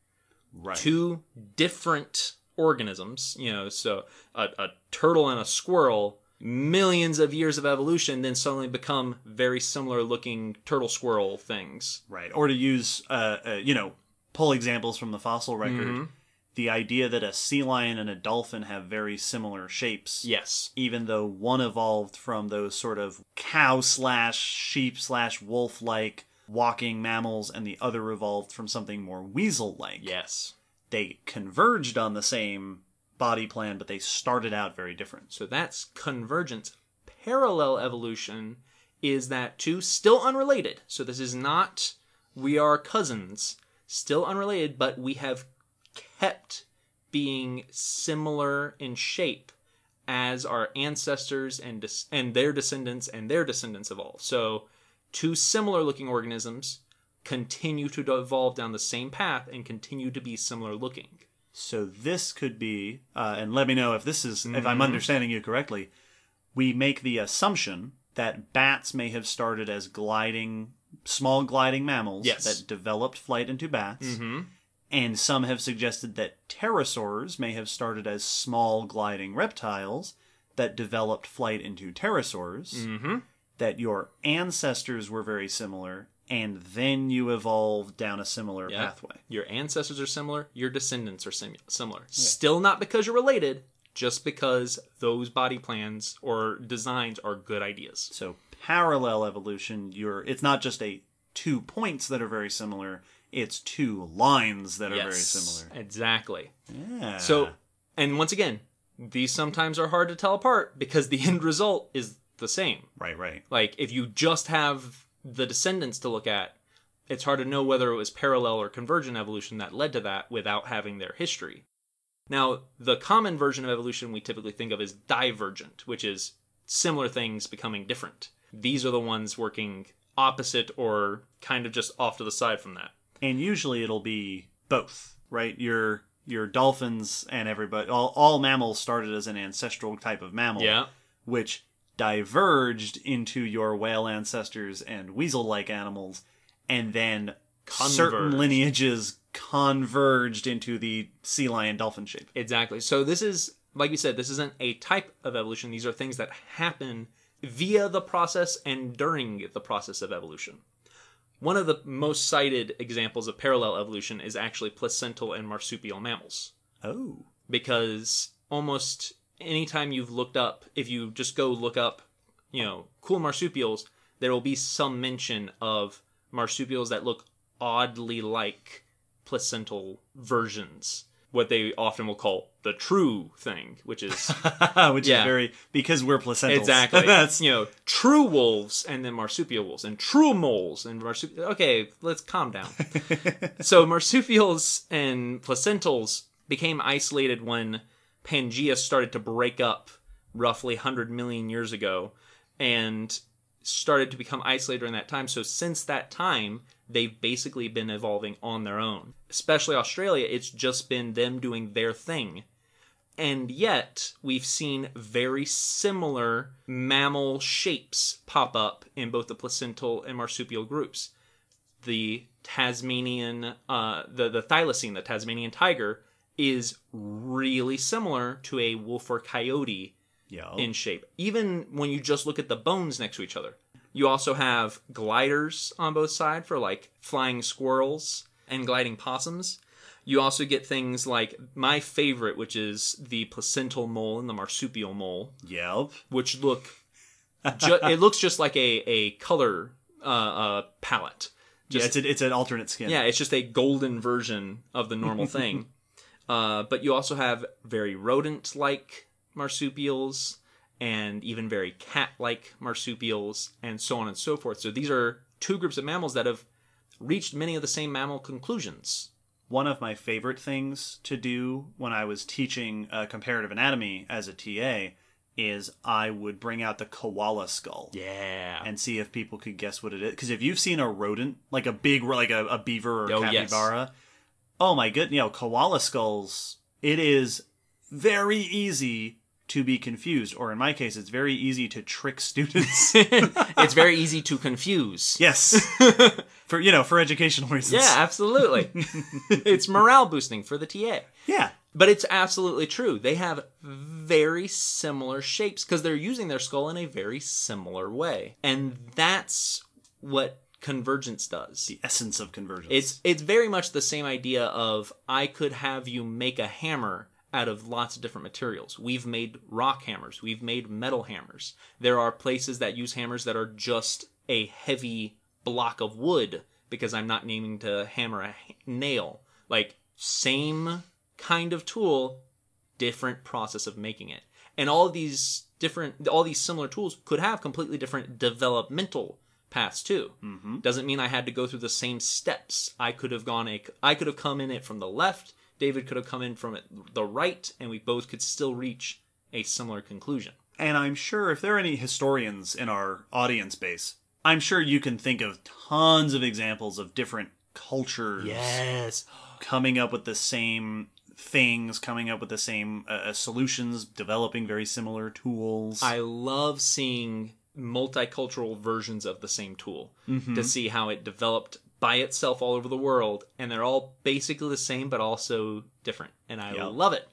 right. two different organisms, you know, so a, a turtle and a squirrel, millions of years of evolution, then suddenly become very similar looking turtle squirrel things. Right. Or to use, uh, uh, you know, pull examples from the fossil record, Mm-hmm. the idea that a sea lion and a dolphin have very similar shapes. Yes. Even though one evolved from those sort of cow slash sheep slash wolf like walking mammals and the other evolved from something more weasel like. Yes. They converged on the same body plan, but they started out very different. So that's convergence. Parallel evolution is that two still unrelated. So this is not we are cousins, still unrelated, but we have kept being similar in shape as our ancestors and des- and their descendants and their descendants evolve. So two similar looking organisms continue to evolve down the same path and continue to be similar looking. So this could be, uh, and let me know if this is if Mm-hmm. I'm understanding you correctly. We make the assumption that bats may have started as gliding, small gliding mammals Yes. that developed flight into bats, Mm-hmm. and some have suggested that pterosaurs may have started as small gliding reptiles that developed flight into pterosaurs. Mm-hmm. That your ancestors were very similar, and then you evolved down a similar Yeah. pathway. Your ancestors are similar, your descendants are sim- similar. Still not because you're related, just because those body plans or designs are good ideas. So parallel evolution, you're it's not just a two points that are very similar, it's two lines that are very similar. Exactly. Yeah. So, and once again, these sometimes are hard to tell apart because the end result is the same. right, right. Like, if you just have the descendants to look at, it's hard to know whether it was parallel or convergent evolution that led to that without having their history. Now, the common version of evolution we typically think of as divergent, which is similar things becoming different. These are the ones working opposite or kind of just off to the side from that. And usually it'll be both, right? Your your dolphins and everybody all, all mammals started as an ancestral type of mammal. Yeah. Which diverged into your whale ancestors and weasel like animals, and then certain lineages converged into the sea lion dolphin shape. Exactly. So this is, like you said, this isn't a type of evolution. These are things that happen via the process and during the process of evolution. One of the most cited examples of parallel evolution is actually placental and marsupial mammals. Oh. Because almost anytime you've looked up, if you just go look up, you know, cool marsupials, there will be some mention of marsupials that look oddly like placental versions. What they often will call the true thing, which is which Yeah. is very because we're placentals. exactly That's you know true wolves and then marsupial wolves and true moles and marsupial. Okay, let's calm down. so marsupials and placentals became isolated when Pangea started to break up roughly 100 million years ago and started to become isolated during that time. So since that time, they've basically been evolving on their own. Especially Australia, it's just been them doing their thing. And yet, we've seen very similar mammal shapes pop up in both the placental and marsupial groups. The Tasmanian, uh, the, the thylacine, the Tasmanian tiger, is really similar to a wolf or coyote Yeah. in shape, even when you just look at the bones next to each other. You also have gliders on both sides for like flying squirrels and gliding possums. You also get things like my favorite, which is the placental mole and the marsupial mole, Yep. which look ju- it looks just like a a color uh, uh, palette. yeah, it's, a, it's an alternate skin. Yeah, it's just a golden version of the normal thing. uh, but you also have very rodent like marsupials and even very cat like marsupials and so on and so forth. So these are two groups of mammals that have reached many of the same mammal conclusions. One of my favorite things to do when I was teaching uh, comparative anatomy as a TA is I would bring out the koala skull. Yeah. and see if people could guess what it is. Because if you've seen a rodent, like a big, like a, a beaver or Oh, yes. capybara, oh my goodness, you know, koala skulls, it is very easy to be confused. Or in my case, it's very easy to trick students. it's very easy to confuse. yes. for, you know, for educational reasons. Yeah, absolutely. it's morale boosting for the TA. Yeah. But it's absolutely true. They have very similar shapes because they're using their skull in a very similar way. And that's what convergence does. The essence of convergence. It's it's very much the same idea of I could have you make a hammer out of lots of different materials. We've made rock hammers, we've made metal hammers. There are places that use hammers that are just a heavy block of wood because I'm not naming to hammer a nail. Like same kind of tool, different process of making it. And all these different all these similar tools could have completely different developmental paths too. Mm-hmm. Doesn't mean I had to go through the same steps. I could have gone a I could have come in it from the left. David could have come in from the right, and we both could still reach a similar conclusion. and I'm sure if there are any historians in our audience base, I'm sure you can think of tons of examples of different cultures Yes. coming up with the same things, coming up with the same uh, uh, solutions, developing very similar tools. I love seeing multicultural versions of the same tool to see how it developed by itself all over the world, and they're all basically the same but also different, and I Yep. love it.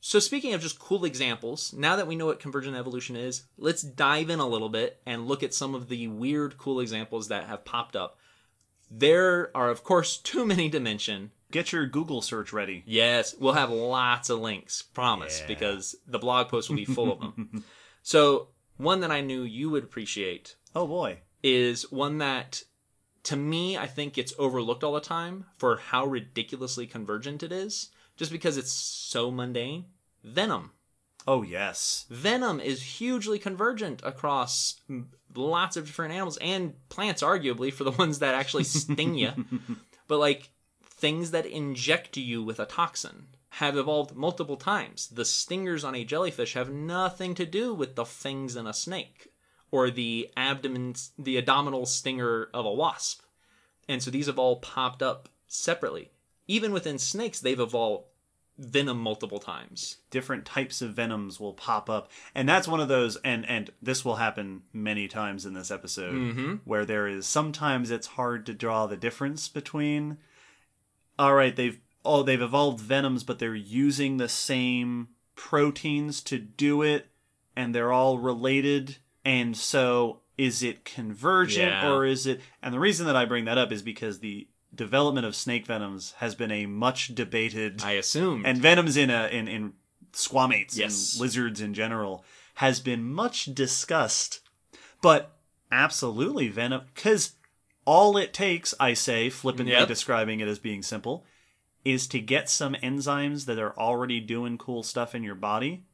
So, speaking of just cool examples, now that we know what convergent evolution is, let's dive in a little bit and look at some of the weird, cool examples that have popped up. There are, of course, too many to mention. Get your Google search ready. Yes, we'll have lots of links, promise, Yeah. because the blog post will be full of them. So, one that I knew you would appreciate Oh boy. is one that, to me, I think it's overlooked all the time for how ridiculously convergent it is, just because it's so mundane. Venom. Oh yes. Venom is hugely convergent across lots of different animals and plants, arguably, for the ones that actually sting you. But, like, things that inject you with a toxin have evolved multiple times. The stingers on a jellyfish have nothing to do with the fangs in a snake or the abdomen, the abdominal stinger of a wasp. And so these have all popped up separately. Even within snakes, they've evolved venom multiple times. Different types of venoms will pop up, and that's one of those. And and this will happen many times in this episode, mm-hmm. where there is sometimes it's hard to draw the difference between. All right, they've oh they've evolved venoms, but they're using the same proteins to do it, and they're all related. And so, is it convergent Yeah. or is it? And the reason that I bring that up is because the development of snake venoms has been a much debated I assume. and venoms in a in in squamates Yes. and lizards in general has been much discussed but absolutely venom because all it takes i say flippantly Yep. describing it as being simple is to get some enzymes that are already doing cool stuff in your body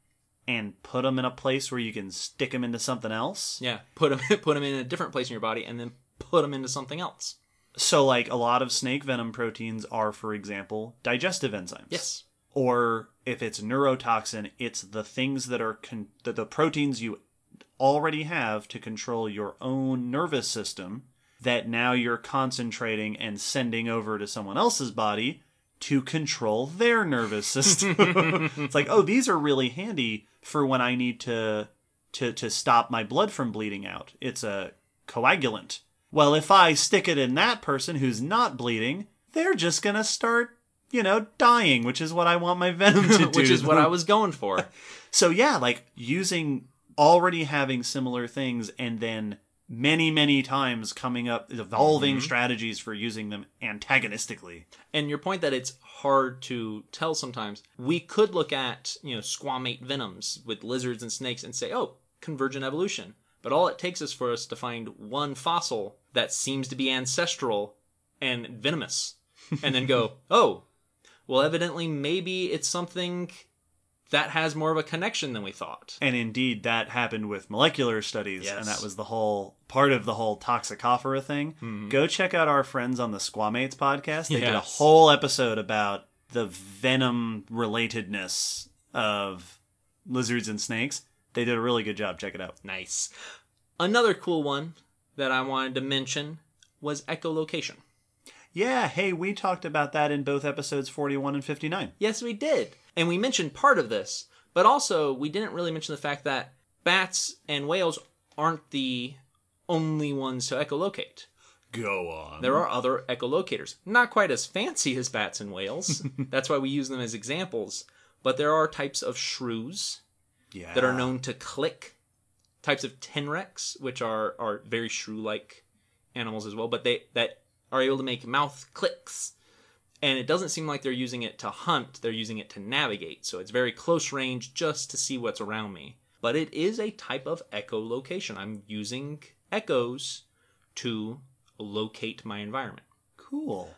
and put them in a place where you can stick them into something else yeah, put them put them in a different place in your body, and then put them into something else. so like a lot of snake venom proteins are for example digestive enzymes Yes. or if it's neurotoxin, it's the things that are con- the, the proteins you already have to control your own nervous system that now you're concentrating and sending over to someone else's body to control their nervous system. it's like, oh, these are really handy for when I need to to to stop my blood from bleeding out. It's a coagulant. Well, if I stick it in that person who's not bleeding, they're just gonna start, you know, dying, which is what I want my venom to do. which is what I was going for. So yeah, like using already having similar things and then many many times coming up evolving Mm-hmm. strategies for using them antagonistically. and your point that it's hard to tell sometimes we could look at you know squamate venoms with lizards and snakes and say oh convergent evolution but all it takes is for us to find one fossil that seems to be ancestral and venomous and then go oh well evidently maybe it's something that has more of a connection than we thought And indeed that happened with molecular studies Yes. and that was the whole part of the whole Toxicofera thing. Go check out our friends on the Squamates podcast. They did a Mm-hmm. Whole episode about the venom relatedness of lizards and snakes. They did a really good job. Check it out. nice another cool one that i wanted to mention was echolocation Yeah, hey, we talked about that in both episodes 41 and 59. Yes, we did. And we mentioned part of this, but also we didn't really mention the fact that bats and whales aren't the only ones to echolocate. Go on. There are other echolocators. Not quite as fancy as bats and whales. That's why we use them as examples. But there are types of shrews yeah. that are known to click, types of tenrecs, which are, are very shrew-like animals as well, but they that are able to make mouth clicks. And it doesn't seem like they're using it to hunt, they're using it to navigate. So it's very close range just to see what's around me. But it is a type of echolocation. I'm using echoes to locate my environment. Cool.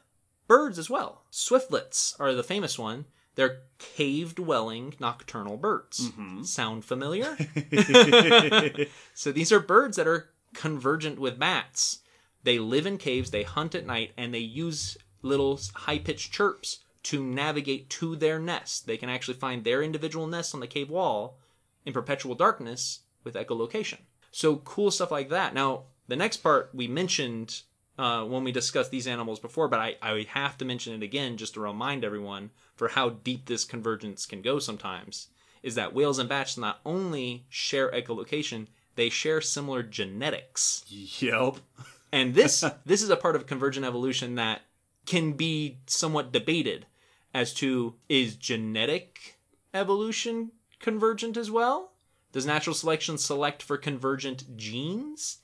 Birds as well. Swiftlets are the famous one. They're cave dwelling nocturnal birds. Mm-hmm. Sound familiar? so these are birds that are convergent with bats. They live in caves, they hunt at night, and they use little high pitched chirps to navigate to their nest. They can actually find their individual nests on the cave wall in perpetual darkness with echolocation. So cool stuff like that. Now, the next part we mentioned uh, when we discussed these animals before, but I, I have to mention it again just to remind everyone for how deep this convergence can go sometimes, is that whales and bats not only share echolocation, they share similar genetics. Yep. And this this is a part of convergent evolution that can be somewhat debated as to is genetic evolution convergent as well? Does natural selection select for convergent genes?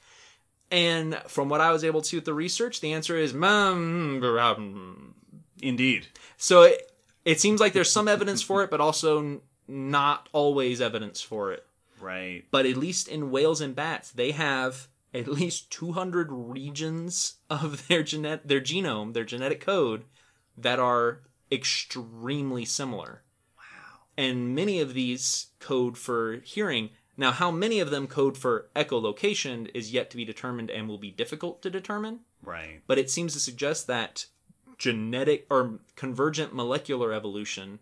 And from what I was able to see with the research, the answer is mm, Indeed. so it, it seems like there's some evidence for it, but also not always evidence for it. Right. But at least in whales and bats, they have at least 200 regions of their genet- their genome, their genetic code that are extremely similar. Wow. And many of these code for hearing. Now, how many of them code for echolocation is yet to be determined and will be difficult to determine. Right. But it seems to suggest that genetic or convergent molecular evolution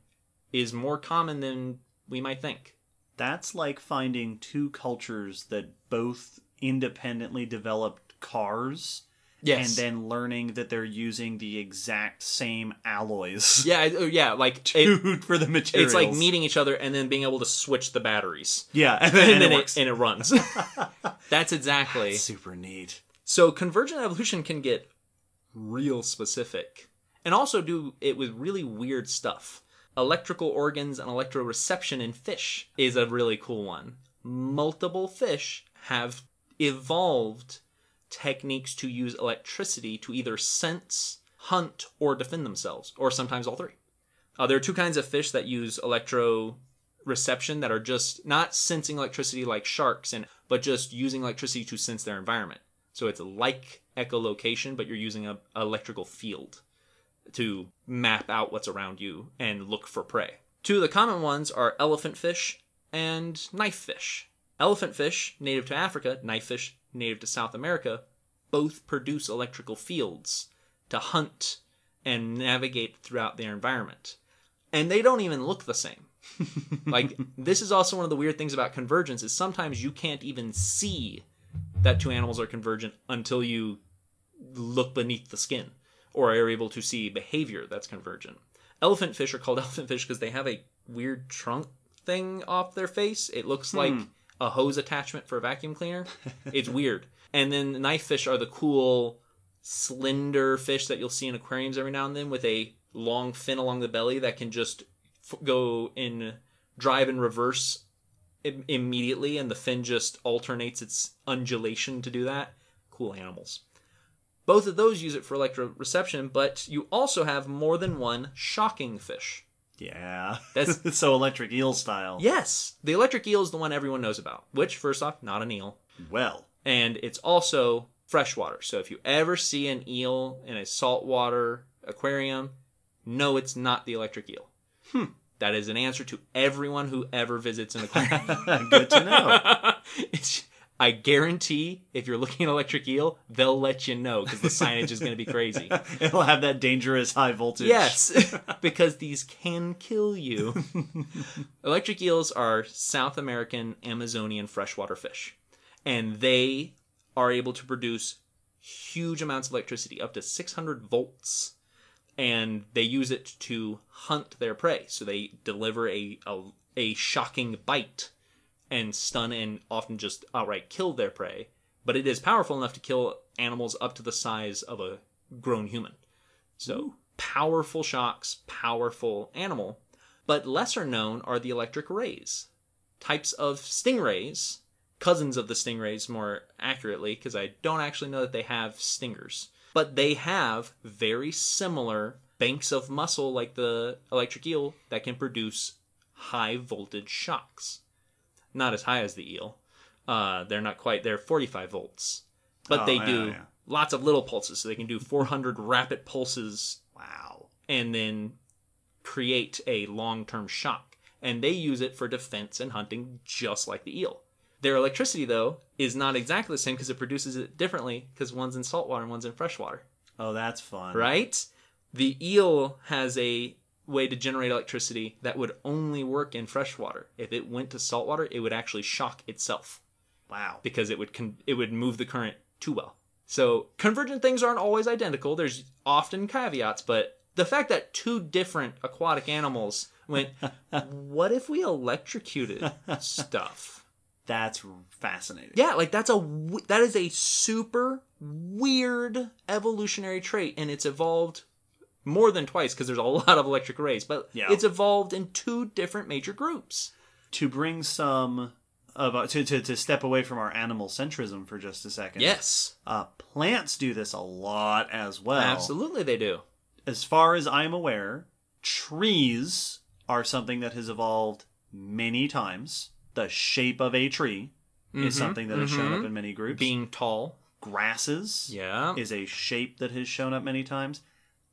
is more common than we might think. That's like finding two cultures that both independently developed cars Yes. and then learning that they're using the exact same alloys yeah, oh, yeah, like it, for the materials. it's like meeting each other and then being able to switch the batteries, Yeah, and then, and, then it it, and it runs. That's exactly. Super neat. So convergent evolution can get real specific and also do it with really weird stuff. Electrical organs and electroreception in fish is a really cool one. Multiple fish have evolved techniques to use electricity to either sense, hunt, or defend themselves, or sometimes all three. Uh, there are two kinds of fish that use electroreception that are just not sensing electricity like sharks, and but just using electricity to sense their environment. So it's like echolocation, but you're using a electrical field to map out what's around you and look for prey. Two of the common ones are elephant fish and knife fish. Elephant fish, native to Africa, knife fish, native to South America, both produce electrical fields to hunt and navigate throughout their environment. And they don't even look the same. like this is also one of the weird things about convergence is sometimes you can't even see that two animals are convergent until you look beneath the skin or are able to see behavior that's convergent. Elephant fish are called elephant fish because they have a weird trunk thing off their face. It looks hmm. like a hose attachment for a vacuum cleaner. It's weird. And then knife fish are the cool, slender fish that you'll see in aquariums every now and then with a long fin along the belly that can just f- go in drive in reverse im- immediately, and the fin just alternates its undulation to do that. Cool animals. Both of those use it for electroreception, but you also have more than one shocking fish. Yeah. That's- so electric eel style. Yes, the electric eel is the one everyone knows about, which, first off, not an eel. Well, And it's also freshwater. So if you ever see an eel in a saltwater aquarium, no, it's not the electric eel. Hmm. That is an answer to everyone who ever visits an aquarium. good to know. It's- I guarantee if you're looking at electric eel, they'll let you know because the signage is going to be crazy. It'll have that dangerous high voltage. Yes, because these can kill you. Electric eels are South American Amazonian freshwater fish, and they are able to produce huge amounts of electricity, up to 600 volts, and they use it to hunt their prey. So they deliver a a, a shocking bite and stun and often just outright kill their prey. But it is powerful enough to kill animals up to the size of a grown human. So powerful shocks, powerful animal. But lesser known are the electric rays, types of stingrays, cousins of the stingrays more accurately, because I don't actually know that they have stingers. But they have very similar banks of muscle like the electric eel that can produce high voltage shocks. Not as high as the eel. Uh, they're not quite, they're 45 volts. But Oh, they yeah, do yeah. lots of little pulses, so they can do 400 rapid pulses Wow. and then create a long term shock. And they use it for defense and hunting just like the eel. Their electricity, though, is not exactly the same because it produces it differently because one's in saltwater and one's in freshwater, Oh, that's fun. right? The eel has a way to generate electricity that would only work in freshwater. If it went to saltwater, it would actually shock itself Wow. because it would con- it would move the current too well. So convergent things aren't always identical. There's often caveats, but the fact that two different aquatic animals went, what if we electrocuted stuff? That's fascinating. Yeah, like that's a that is a super weird evolutionary trait, and it's evolved more than twice because there's a lot of electric rays, but Yeah. it's evolved in two different major groups. To bring some of to, to to step away from our animal centrism for just a second. Yes, Uh, plants do this a lot as well. absolutely they do. As far as I'm aware, trees are something that has evolved many times. The shape of a tree is something that has shown up in many groups. Mm-hmm. Being tall, grasses yeah, is a shape that has shown up many times.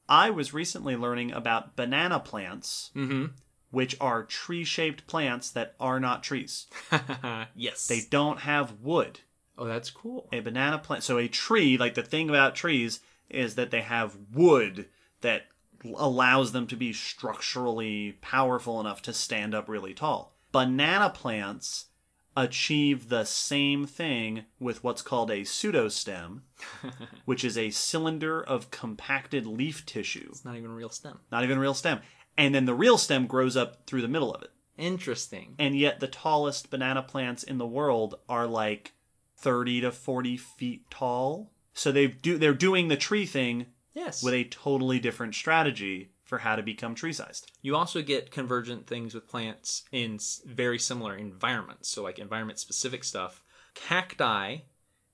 I was recently learning about banana plants, Mm-hmm. which are tree shaped plants that are not trees. yes. They don't have wood. oh, that's cool. A banana plant. So, a tree, like the thing about trees, is that they have wood that allows them to be structurally powerful enough to stand up really tall. Banana plants achieve the same thing with what's called a pseudostem, which is a cylinder of compacted leaf tissue, It's not even a real stem. not even a real stem. And then the real stem grows up through the middle of it. Interesting. And yet the tallest banana plants in the world are like 30 to 40 feet tall. So they do they're doing the tree thing Yes. with a totally different strategy for how to become tree sized. you also get convergent things with plants in very similar environments. So, like environment specific stuff. Cacti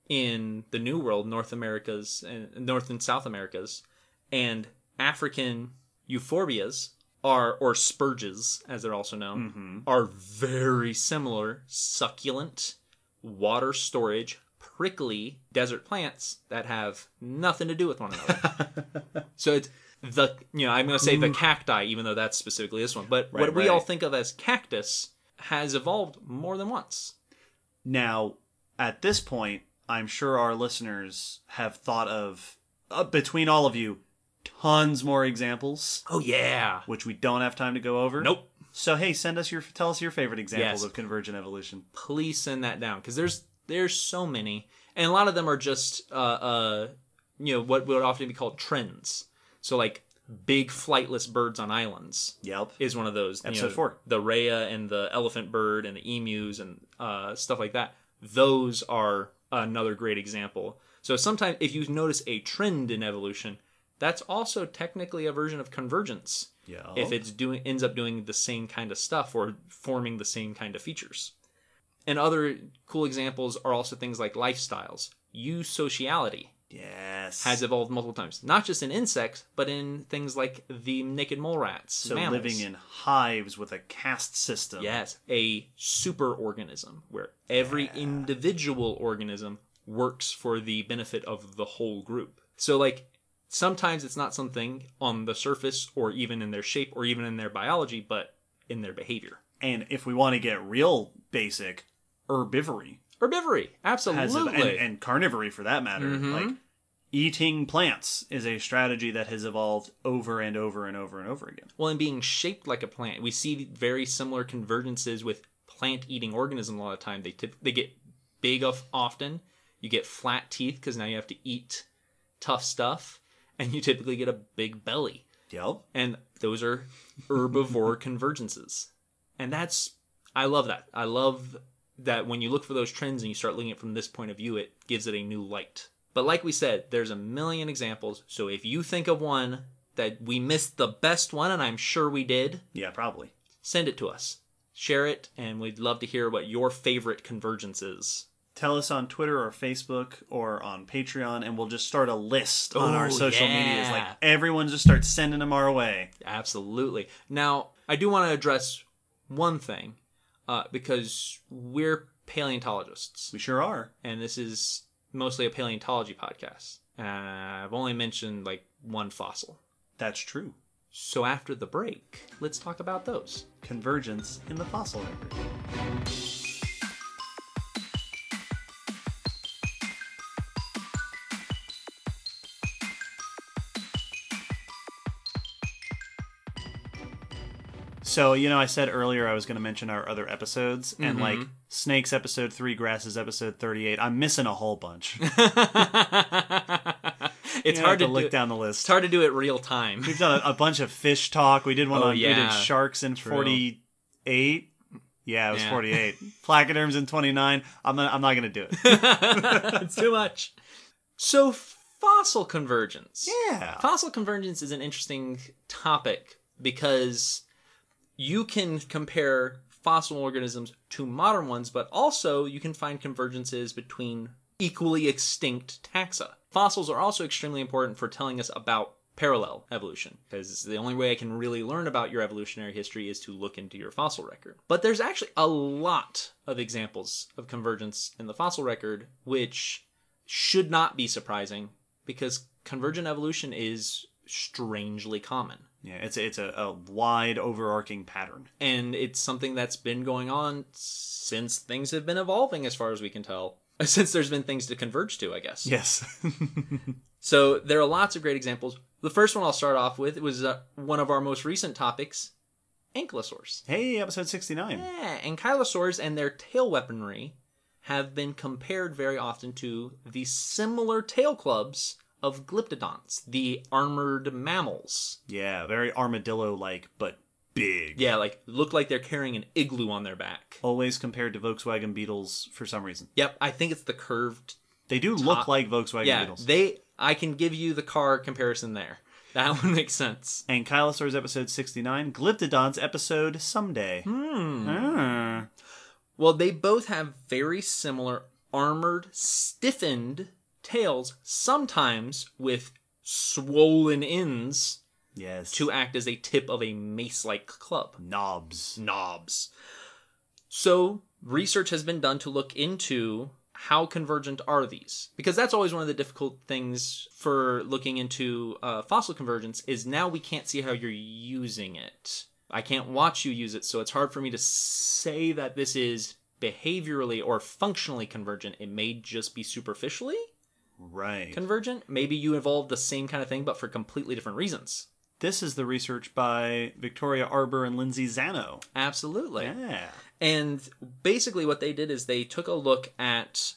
in the New World, North Americas, and North and South Americas, and African euphorbias are, or spurges, as they're also known, mm-hmm. are very similar, succulent, water storage, prickly desert plants that have nothing to do with one another. so it's the you know I'm going to say the cacti, even though that's specifically this one. But Right, what we right. all think of as cactus has evolved more than once. Now, at this point, I'm sure our listeners have thought of uh, between all of you tons more examples Oh yeah. which we don't have time to go over. Nope. So hey, send us your tell us your favorite examples Yes. of convergent evolution. Please send that down because there's there's so many, and a lot of them are just uh uh you know what would often be called trends. So like big flightless birds on islands Yep. is one of those. you Episode know, four. The rhea and the elephant bird and the emus and uh, stuff like that. Those are another great example. So sometimes if you notice a trend in evolution, that's also technically a version of convergence. Yeah. If it's doing ends up doing the same kind of stuff or forming the same kind of features. And other cool examples are also things like lifestyles. Eusociality yes. has evolved multiple times, not just in insects, but in things like the naked mole rats. so mammals. living in hives with a caste system. Yes, a super organism where every individual organism works for the benefit of the whole group. So, like, sometimes it's not something on the surface or even in their shape or even in their biology, but in their behavior. And if we want to get real basic, herbivory Herbivory, absolutely. Mm-hmm. and, and carnivory for that matter. Like eating plants is a strategy that has evolved over and over and over and over again. well, and being shaped like a plant, we see very similar convergences with plant-eating organisms a lot of time. They tip, they get big of often. You get flat teeth because now you have to eat tough stuff, and you typically get a big belly. Yep. and those are herbivore convergences and that's i love that i love that when you look for those trends and you start looking at it from this point of view it gives it a new light but like we said there's a million examples so if you think of one that we missed the best one and i'm sure we did Yeah, probably. send it to us share it and we'd love to hear what your favorite convergence is Tell us on Twitter or Facebook or on Patreon, and we'll just start a list on our Oh, social yeah. medias. Like everyone just starts sending them our way. Absolutely. Now, I do want to address one thing uh, because we're paleontologists, We sure are. and this is mostly a paleontology podcast. Uh, I've only mentioned like one fossil. That's true. So after the break, let's talk about those. Convergence in the fossil record. So, you know, I said earlier I was going to mention our other episodes, and Mm-hmm. like Snakes episode 3, Grasses episode 38, I'm missing a whole bunch. it's You know, hard to, look do, down the list. It's hard to do it real time. We've done a, a bunch of fish talk. We did one Oh, on we yeah. did sharks in True. 48. Yeah, it was Yeah. 48. Placoderms in 29. I'm not, I'm not going to do it. it's too much. So fossil convergence. Yeah. Fossil convergence is an interesting topic because you can compare fossil organisms to modern ones, but also you can find convergences between equally extinct taxa. Fossils are also extremely important for telling us about parallel evolution because the only way I can really learn about your evolutionary history is to look into your fossil record. But there's actually a lot of examples of convergence in the fossil record which should not be surprising because convergent evolution is strangely common. Yeah, it's it's a, a wide overarching pattern. And it's something that's been going on since things have been evolving, as far as we can tell. Since there's been things to converge to, I guess. Yes. So there are lots of great examples. The first one I'll start off with was uh, one of our most recent topics, ankylosaurs. hey, episode 69. Yeah, ankylosaurs and their tail weaponry have been compared very often to the similar tail clubs of glyptodonts, the armored mammals. Yeah, very armadillo like, but big. Yeah, like look like they're carrying an igloo on their back. Always compared to Volkswagen Beetles for some reason. Yep, I think it's the curved. They do look like Volkswagen Yeah, Beetles. they. I can give you the car comparison there. That one makes sense. And Ankylosaurs episode 69, Glyptodonts episode someday. Hmm. Ah. Well, they both have very similar armored, stiffened tails, sometimes with swollen ends Yes. to act as a tip of a mace like club. knobs. Knobs. So, research has been done to look into how convergent are these because that's always one of the difficult things for looking into uh, fossil convergence is now we can't see how you're using it i can't watch you use it so it's hard for me to say that this is behaviorally or functionally convergent it may just be superficially Right. convergent maybe you evolved the same kind of thing but for completely different reasons This is the research by Victoria Arbour and Lindsay Zanno. absolutely Yeah. And basically, what they did is they took a look at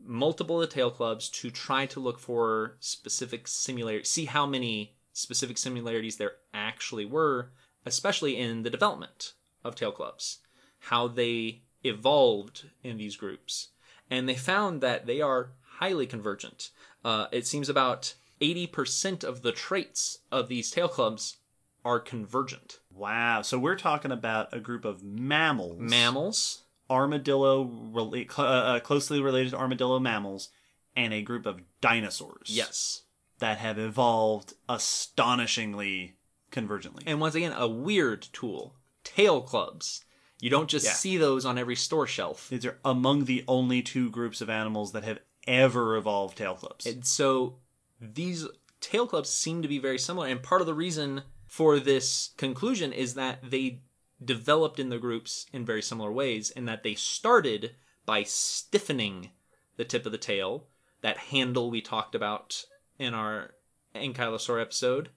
multiple of the tail clubs to try to look for specific similarity, see how many specific similarities there actually were, especially in the development of tail clubs, how they evolved in these groups. And they found that they are highly convergent. Uh, it seems about 80% of the traits of these tail clubs are convergent. Wow. So we're talking about a group of mammals. Mammals, armadillo rela- cl- uh, uh, closely related to armadillo mammals and a group of dinosaurs yes. that have evolved astonishingly convergently And once again, a weird tool. Tail clubs. You don't just Yeah. see those on every store shelf. these are among the only two groups of animals that have ever evolved tail clubs And so these tail clubs seem to be very similar. And part of the reason for this conclusion is that they developed in the groups in very similar ways, in that they started by stiffening the tip of the tail, that handle we talked about in our Ankylosaur episode.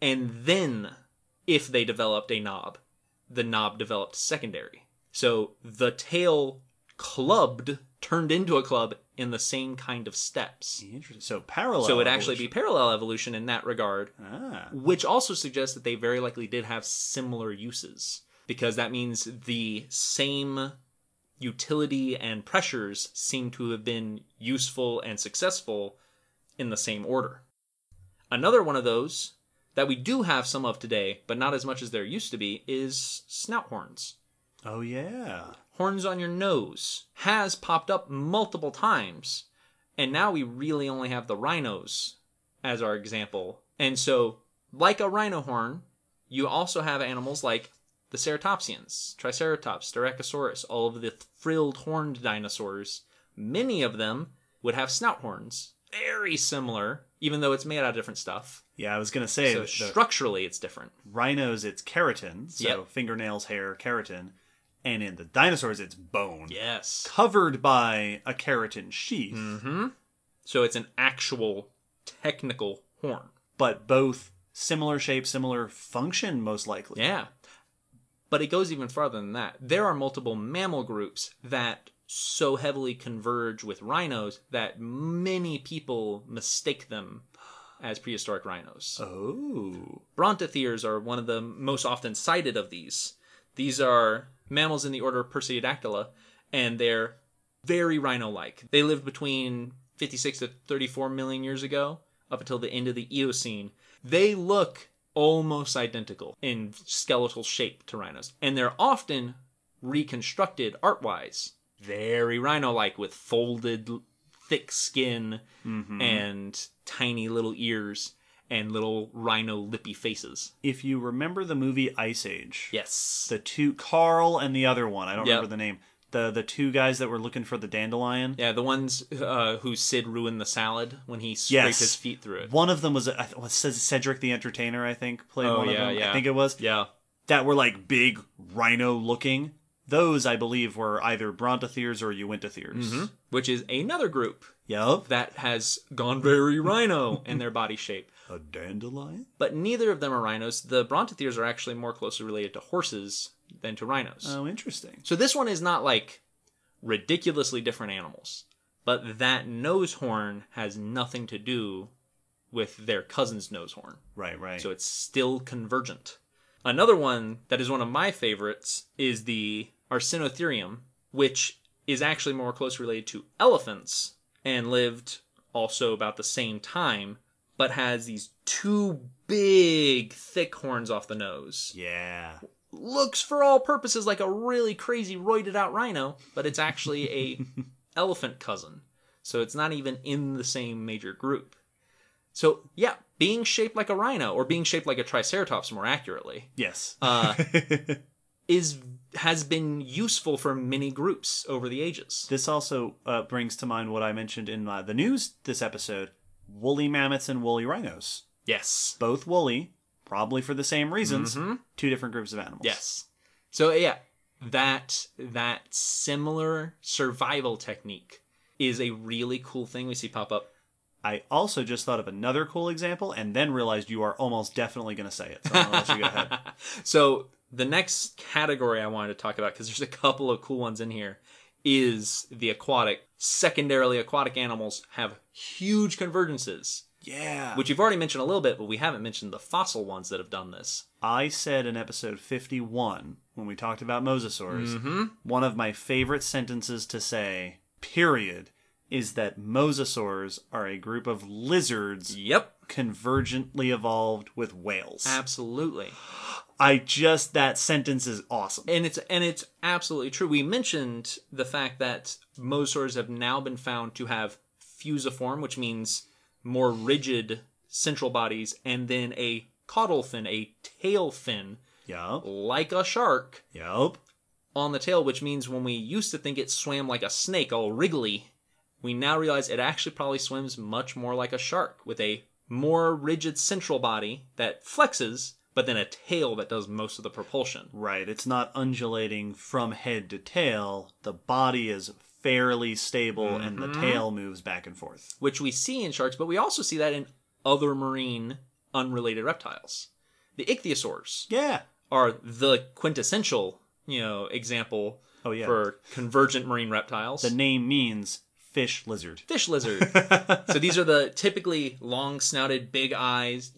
And then, if they developed a knob, the knob developed secondary. So the tail clubbed, turned into a club in the same kind of steps. Interesting. so parallel So it'd actually be evolution. parallel evolution in that regard, ah which also suggests that they very likely did have similar uses, because that means the same utility and pressures seem to have been useful and successful in the same order. Another one of those that we do have some of today, but not as much as there used to be, is snout horns oh yeah horns on your nose has popped up multiple times. And now we really only have the rhinos as our example. And so like a rhino horn you also have animals like the ceratopsians triceratops styracosaurus all of the frilled horned dinosaurs. Many of them would have snout horns. Very similar even though it's made out of different stuff. Yeah i was gonna say so structurally it's different. Rhinos it's keratin. So Yep. fingernails hair keratin and in the dinosaurs it's bone yes covered by a keratin sheath hmm so it's an actual technical horn but both similar shape similar function most likely Yeah. But it goes even farther than that. There are multiple mammal groups that so heavily converge with rhinos that many people mistake them as prehistoric rhinos. oh Brontotheres are one of the most often cited of these. These are mammals in the order Perissodactyla, and they're very rhino-like. They lived between 56 to 34 million years ago, up until the end of the Eocene. They look almost identical in skeletal shape to rhinos, and they're often reconstructed art-wise. Very rhino-like with folded, thick skin mm-hmm. and tiny little ears and little rhino lippy faces. if you remember the movie ice age Yes. the two Carl and the other one. I don't Yep. remember the name. The the two guys that were looking for the dandelion. Yeah, the ones uh, who Sid ruined the salad when he scraped Yes. his feet through it. One of them was, I th- was Cedric the Entertainer, I think, played Oh, one yeah, of them. yeah. I think it was Yeah. that were like big rhino looking. Those, I believe, were either Brontotheres or Uintatheres. Which is another group Yup. that has gone very rhino in their body shape. A dandelion? But neither of them are rhinos. The Brontotheres are actually more closely related to horses than to rhinos. Oh, interesting. So this one is not like ridiculously different animals, but that nose horn has nothing to do with their cousin's nose horn. Right, right. So it's still convergent. Another one that is one of my favorites is the Arsinoitherium, which is actually more closely related to elephants and lived also about the same time, but has these two big, thick horns off the nose. yeah. Looks for all purposes like a really crazy roided out rhino, but it's actually a elephant cousin. So it's not even in the same major group. So yeah, being shaped like a rhino or being shaped like a triceratops more accurately Yes. uh, is has been useful for many groups over the ages. this also uh, brings to mind what I mentioned in uh, the news this episode woolly mammoths and woolly rhinos. Yes. Both woolly, probably for the same reasons. Mm-hmm. Two different groups of animals. Yes. So yeah, that that similar survival technique is a really cool thing we see pop up. I also just thought of another cool example and then realized you are almost definitely going to say it. So I'm let you go ahead. So the next category I wanted to talk about because there's a couple of cool ones in here is the aquatic. Secondarily, aquatic animals have huge convergences. Yeah. which you've already mentioned a little bit, but we haven't mentioned the fossil ones that have done this. I said in episode 51, when we talked about mosasaurs, mm-hmm. one of my favorite sentences to say, period, is that mosasaurs are a group of lizards Yep, convergently evolved with whales. absolutely. I just, that sentence is awesome. and it's and it's absolutely true. We mentioned the fact that mosasaurs have now been found to have fusiform, which means more rigid central bodies, and then a caudal fin, a tail fin, Yup. like a shark Yup. on the tail, which means when we used to think it swam like a snake, all wriggly, we now realize it actually probably swims much more like a shark with a more rigid central body that flexes, but then a tail that does most of the propulsion. Right. It's not undulating from head to tail. The body is fairly stable and the mm-hmm. tail moves back and forth. which we see in sharks, but we also see that in other marine unrelated reptiles. The ichthyosaurs Yeah. are the quintessential, you know, example Oh, yeah. for convergent marine reptiles. The name means fish lizard. fish lizard. so these are the typically long snouted, big eyes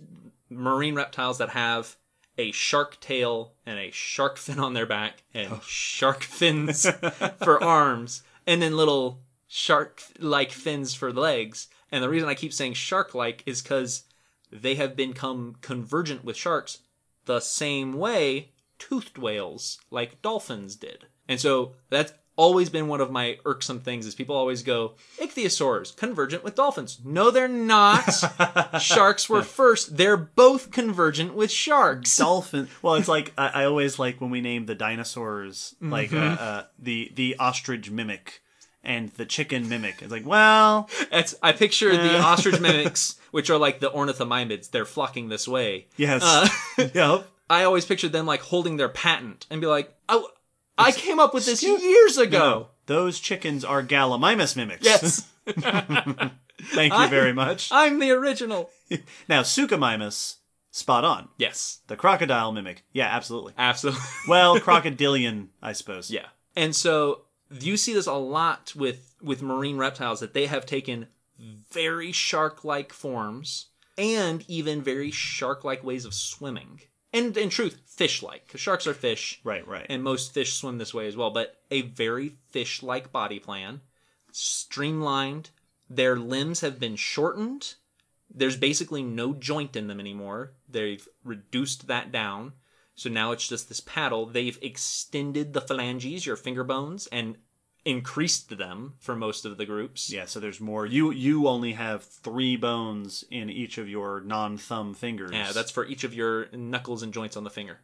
marine reptiles that have a shark tail and a shark fin on their back and oh. shark fins for arms and then little shark like fins for legs. And the reason I keep saying shark like is because they have become convergent with sharks the same way toothed whales like dolphins did. And so that's always been one of my irksome things is people always go ichthyosaurs convergent with dolphins. No, they're not. sharks were first. They're both convergent with sharks. Dolphin. Well, it's like I, I always like when we name the dinosaurs, like uh, uh, the the ostrich mimic and the chicken mimic. It's like, well, It's, I picture the ostrich mimics, which are like the ornithomimids. They're flocking this way. yes, Uh, yep. I always pictured them like holding their patent and be like, "Oh, I came up with this Excuse- years ago." Those chickens are Gallimimus mimics. Yes, Thank you very much. I'm the original. Now, Suchomimus, spot on. Yes, The crocodile mimic. Yeah, absolutely. absolutely. Well, crocodilian, I suppose. Yeah. And so you see this a lot with with marine reptiles that they have taken very shark-like forms and even very shark-like ways of swimming. And in truth, fish-like, because sharks are fish, Right, right. and most fish swim this way as well. But a very fish-like body plan, streamlined. Their limbs have been shortened. There's basically no joint in them anymore. They've reduced that down. So now it's just this paddle. They've extended the phalanges, your finger bones, and increased them for most of the groups. yeah, so there's more. You you only have three bones in each of your non-thumb fingers. Yeah, that's for each of your knuckles and joints on the finger.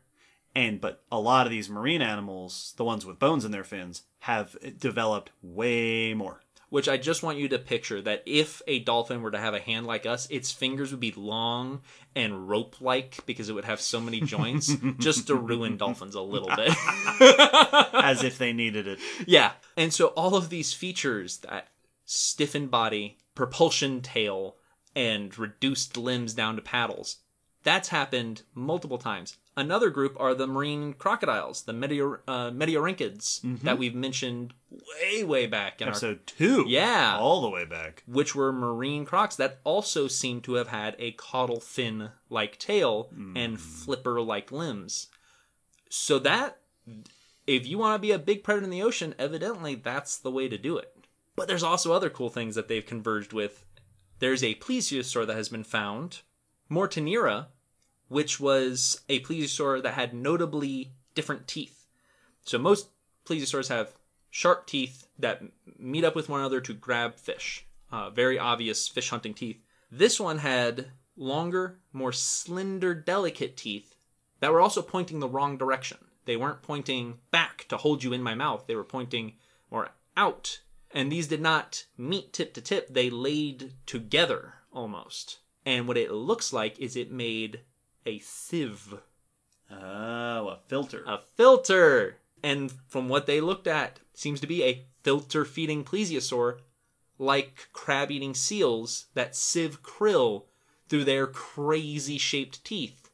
And but a lot of these marine animals, the ones with bones in their fins, have developed way more. Which I just want you to picture that if a dolphin were to have a hand like us, its fingers would be long and rope like because it would have so many joints just to ruin dolphins a little bit. as if they needed it. yeah. And so all of these features that stiffened body, propulsion tail, and reduced limbs down to paddles, that's happened multiple times. Another group are the marine crocodiles, the Meteor, uh, Metriorhynchids that we've mentioned way, way back in our Episode two. Yeah. All the way back. which were marine crocs that also seem to have had a caudal fin like tail and flipper like limbs. So that if you want to be a big predator in the ocean, evidently that's the way to do it. But there's also other cool things that they've converged with. There's a plesiosaur that has been found, Morturneria, which was a plesiosaur that had notably different teeth. So most plesiosaurs have sharp teeth that meet up with one another to grab fish. Uh, very obvious fish hunting teeth. This one had longer, more slender, delicate teeth that were also pointing the wrong direction. They weren't pointing back to hold you in my mouth. They were pointing more out. And these did not meet tip to tip. They laid together almost. And what it looks like is it made a sieve Oh, a filter. a filter. And from what they looked at, seems to be a filter feeding plesiosaur, like crab eating seals that sieve krill through their crazy shaped teeth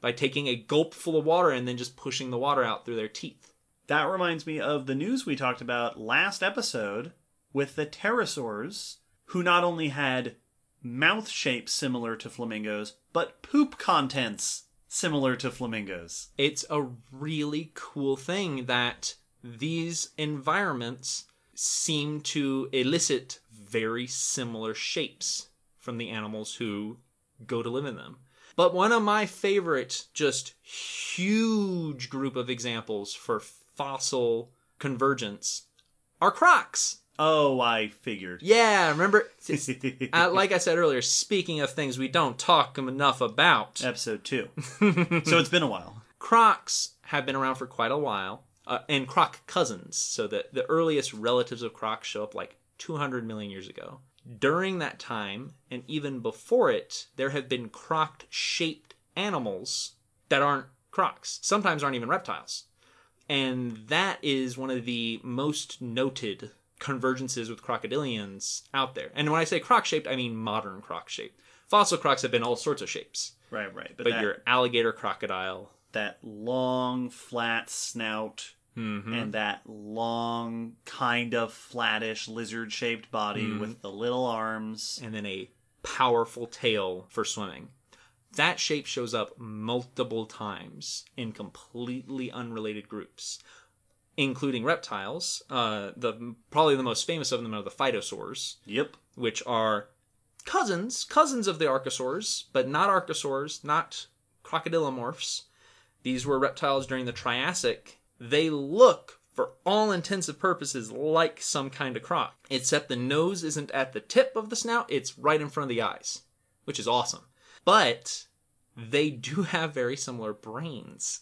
by taking a gulp full of water and then just pushing the water out through their teeth. That reminds me of the news we talked about last episode with the pterosaurs, who not only had mouth shape similar to flamingos, but poop contents similar to flamingos. It's a really cool thing that these environments seem to elicit very similar shapes from the animals who go to live in them. But one of my favorite, just huge group of examples for fossil convergence are crocs. Oh, I figured. Yeah, remember? uh, like I said earlier, speaking of things we don't talk enough about, Episode two. so it's been a while. crocs have been around for quite a while, uh, and croc cousins. So the the earliest relatives of crocs show up like 200 million years ago. During that time, and even before it, there have been croc shaped animals that aren't crocs. Sometimes aren't even reptiles. And that is one of the most noted convergences with crocodilians out there. And when I say croc shaped, I mean modern croc shaped. Fossil crocs have been all sorts of shapes. Right, right. But, But that, your alligator crocodile, that long, flat snout Mm-hmm. and that long, kind of flattish, lizard shaped body Mm-hmm. with the little arms. and then a powerful tail for swimming. That shape shows up multiple times in completely unrelated groups, including reptiles. Uh, the probably the most famous of them are the phytosaurs, Yep. which are cousins, cousins of the archosaurs, but not archosaurs, not crocodilomorphs. These were reptiles during the Triassic. They look, for all intents and purposes, like some kind of croc, except the nose isn't at the tip of the snout, it's right in front of the eyes, which is awesome. But they do have very similar brains.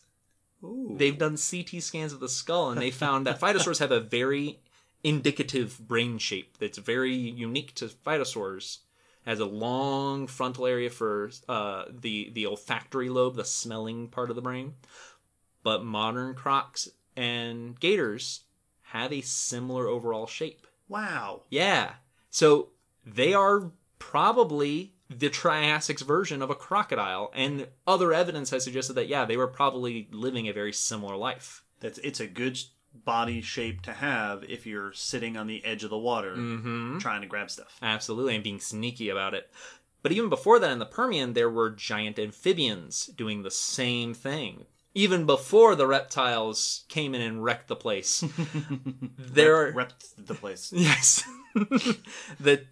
Ooh. They've done CT scans of the skull and they found that phytosaurs have a very indicative brain shape that's very unique to phytosaurs. Has a long frontal area for uh, the the olfactory lobe, the smelling part of the brain. But modern crocs and gators have a similar overall shape. Wow. Yeah. So they are probably the Triassic's version of a crocodile, and other evidence has suggested that yeah, they were probably living a very similar life. That's it's a good body shape to have if you're sitting on the edge of the water Mm-hmm. trying to grab stuff. Absolutely, and being sneaky about it. But even before that, in the Permian, there were giant amphibians doing the same thing. Even before the reptiles came in and wrecked the place, there are Rep the place. Yes. the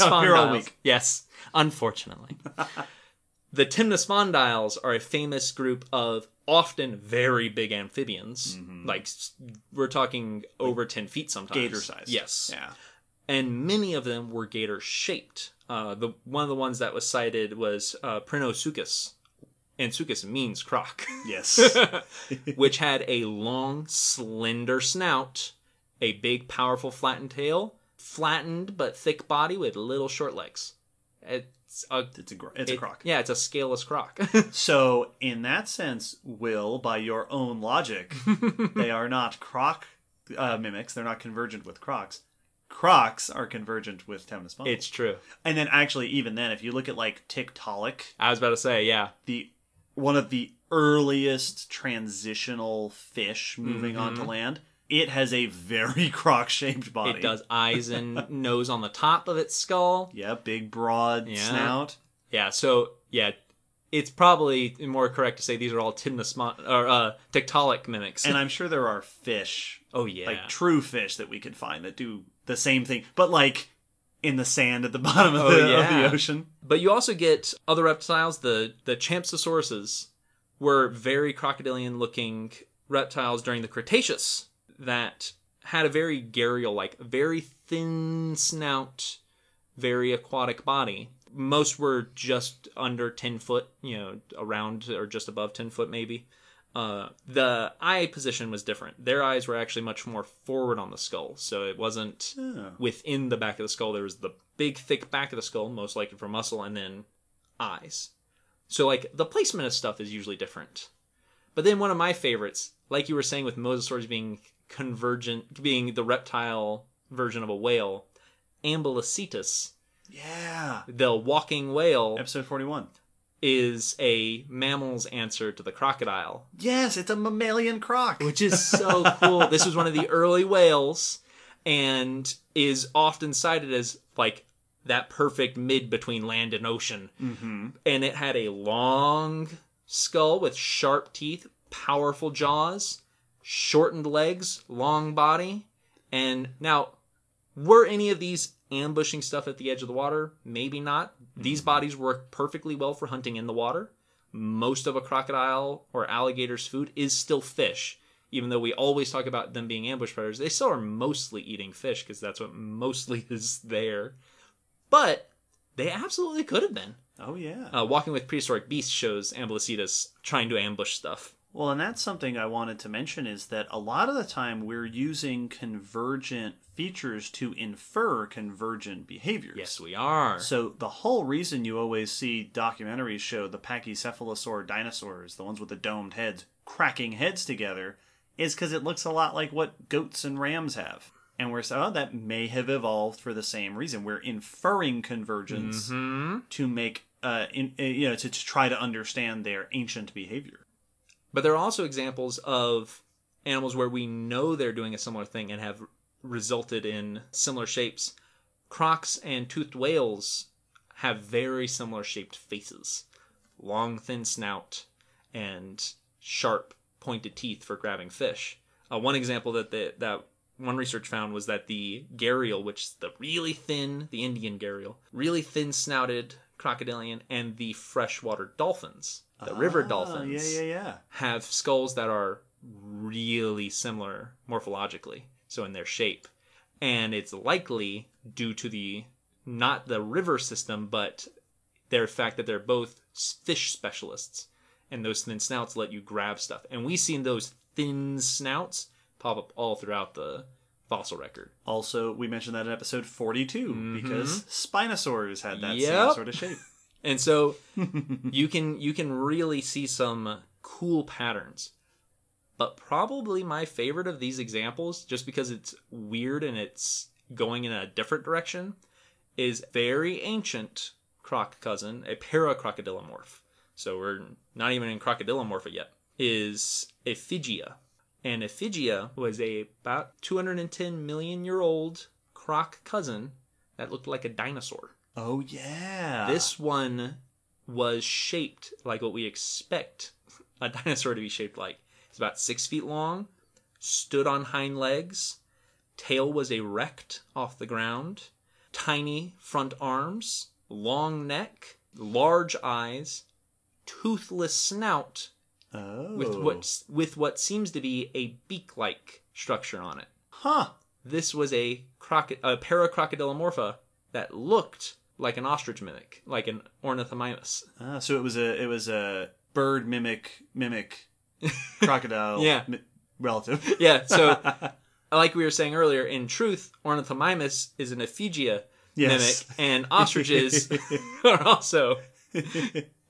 all Yes, unfortunately. the Temnospondyls are a famous group of often very big amphibians. Like, we're talking over 10 feet sometimes. Gator size. Yes. Yeah. And many of them were gator shaped. Uh, the One of the ones that was cited was uh, Prionosuchus. And suchus means croc. Yes. which had a long, slender snout, a big, powerful, flattened tail, flattened but thick body with little short legs. It's a it's a it's a it- croc. Yeah, it's a scaleless croc. So in that sense, Will, by your own logic, they are not croc uh, mimics. They're not convergent with crocs. Crocs are convergent with Temnospondyls. it's true. and then actually, even then, if you look at like Tiktaalik, I was about to say, yeah. the one of the earliest transitional fish moving onto land, it has a very croc-shaped body. Mm-hmm. It does eyes and nose on the top of its skull. Yeah, big, broad Yeah. snout. Yeah, so yeah, it's probably more correct to say these are all Timnosmon or uh, Tiktaalik mimics. And I'm sure there are fish oh yeah, like true fish that we could find that do the same thing, but like in the sand at the bottom of, Oh, the, of the ocean. But you also get other reptiles. The the Champsosauruses were very crocodilian looking reptiles during the Cretaceous that had a very gharial like very thin snout, very aquatic body. Most were just under ten foot, you know, around or just above ten foot maybe. Uh, the eye position was different. Their eyes were actually much more forward on the skull, so it wasn't Oh. within the back of the skull. There was the big, thick back of the skull, most likely for muscle, and then eyes. So, like, the placement of stuff is usually different. But then one of my favorites, like you were saying with mosasaurs being convergent, being the reptile version of a whale, Ambulocetus, Yeah. the walking whale, Episode 41. is a mammal's answer to the crocodile. Yes, it's a mammalian croc. which is so cool. This was one of the early whales and is often cited as like that perfect mid between land and ocean. Mm-hmm. And it had a long skull with sharp teeth, powerful jaws, shortened legs, long body. And now, were any of these ambushing stuff at the edge of the water? Maybe not. These bodies work perfectly well for hunting in the water. Most of a crocodile or alligator's food is still fish. Even though we always talk about them being ambush predators, they still are mostly eating fish because that's what mostly is there. But they absolutely could have been. Oh yeah. Uh, Walking with Prehistoric Beasts shows Ambulocetus trying to ambush stuff. Well, and that's something I wanted to mention is that a lot of the time we're using convergent features to infer convergent behaviors. Yes, we are. So the whole reason you always see documentaries show the pachycephalosaur dinosaurs, the ones with the domed heads, cracking heads together, is because it looks a lot like what goats and rams have. And we're saying, oh, that may have evolved for the same reason. We're inferring convergence to make, uh, in, uh, you know, to, to try to understand their ancient behavior. But there are also examples of animals where we know they're doing a similar thing and have resulted in similar shapes. Crocs and toothed whales have very similar shaped faces long, thin snout, and sharp, pointed teeth for grabbing fish. Uh, one example that the, that one research found was that the gharial, which is the really thin, the Indian gharial, really thin snouted crocodilian, and the freshwater dolphins, the river Ah, dolphins, Yeah, yeah, yeah. have skulls that are really similar morphologically, so in their shape. And it's likely due to the not the river system, but their fact that they're both fish specialists. And those thin snouts let you grab stuff. And we've seen those thin snouts pop up all throughout the fossil record. Also, we mentioned that in episode 42 because Spinosaurs had that same Mm-hmm. Sort of shape. And so you can you can really see some cool patterns. But probably my favorite of these examples, just because it's weird and it's going in a different direction, is very ancient croc cousin, a paracrocodilomorph. So we're not even in crocodilomorpha yet. Is Effigia. And Effigia was a about 210 million year old croc cousin that looked like a dinosaur. Oh, yeah. This one was shaped like what we expect a dinosaur to be shaped like. It's about six feet long, stood on hind legs, tail was erect off the ground, tiny front arms, long neck, large eyes, toothless snout Oh. with what oh. with what seems to be a beak-like structure on it. Huh. This was a, croco- a paracrocodilomorpha that looked like an ostrich mimic, like an ornithomimus. Ah, so it was a it was a bird mimic mimic crocodile Yeah. mi- relative. Yeah, so like we were saying earlier, in truth, ornithomimus is an Effigia Yes. mimic, and ostriches are also.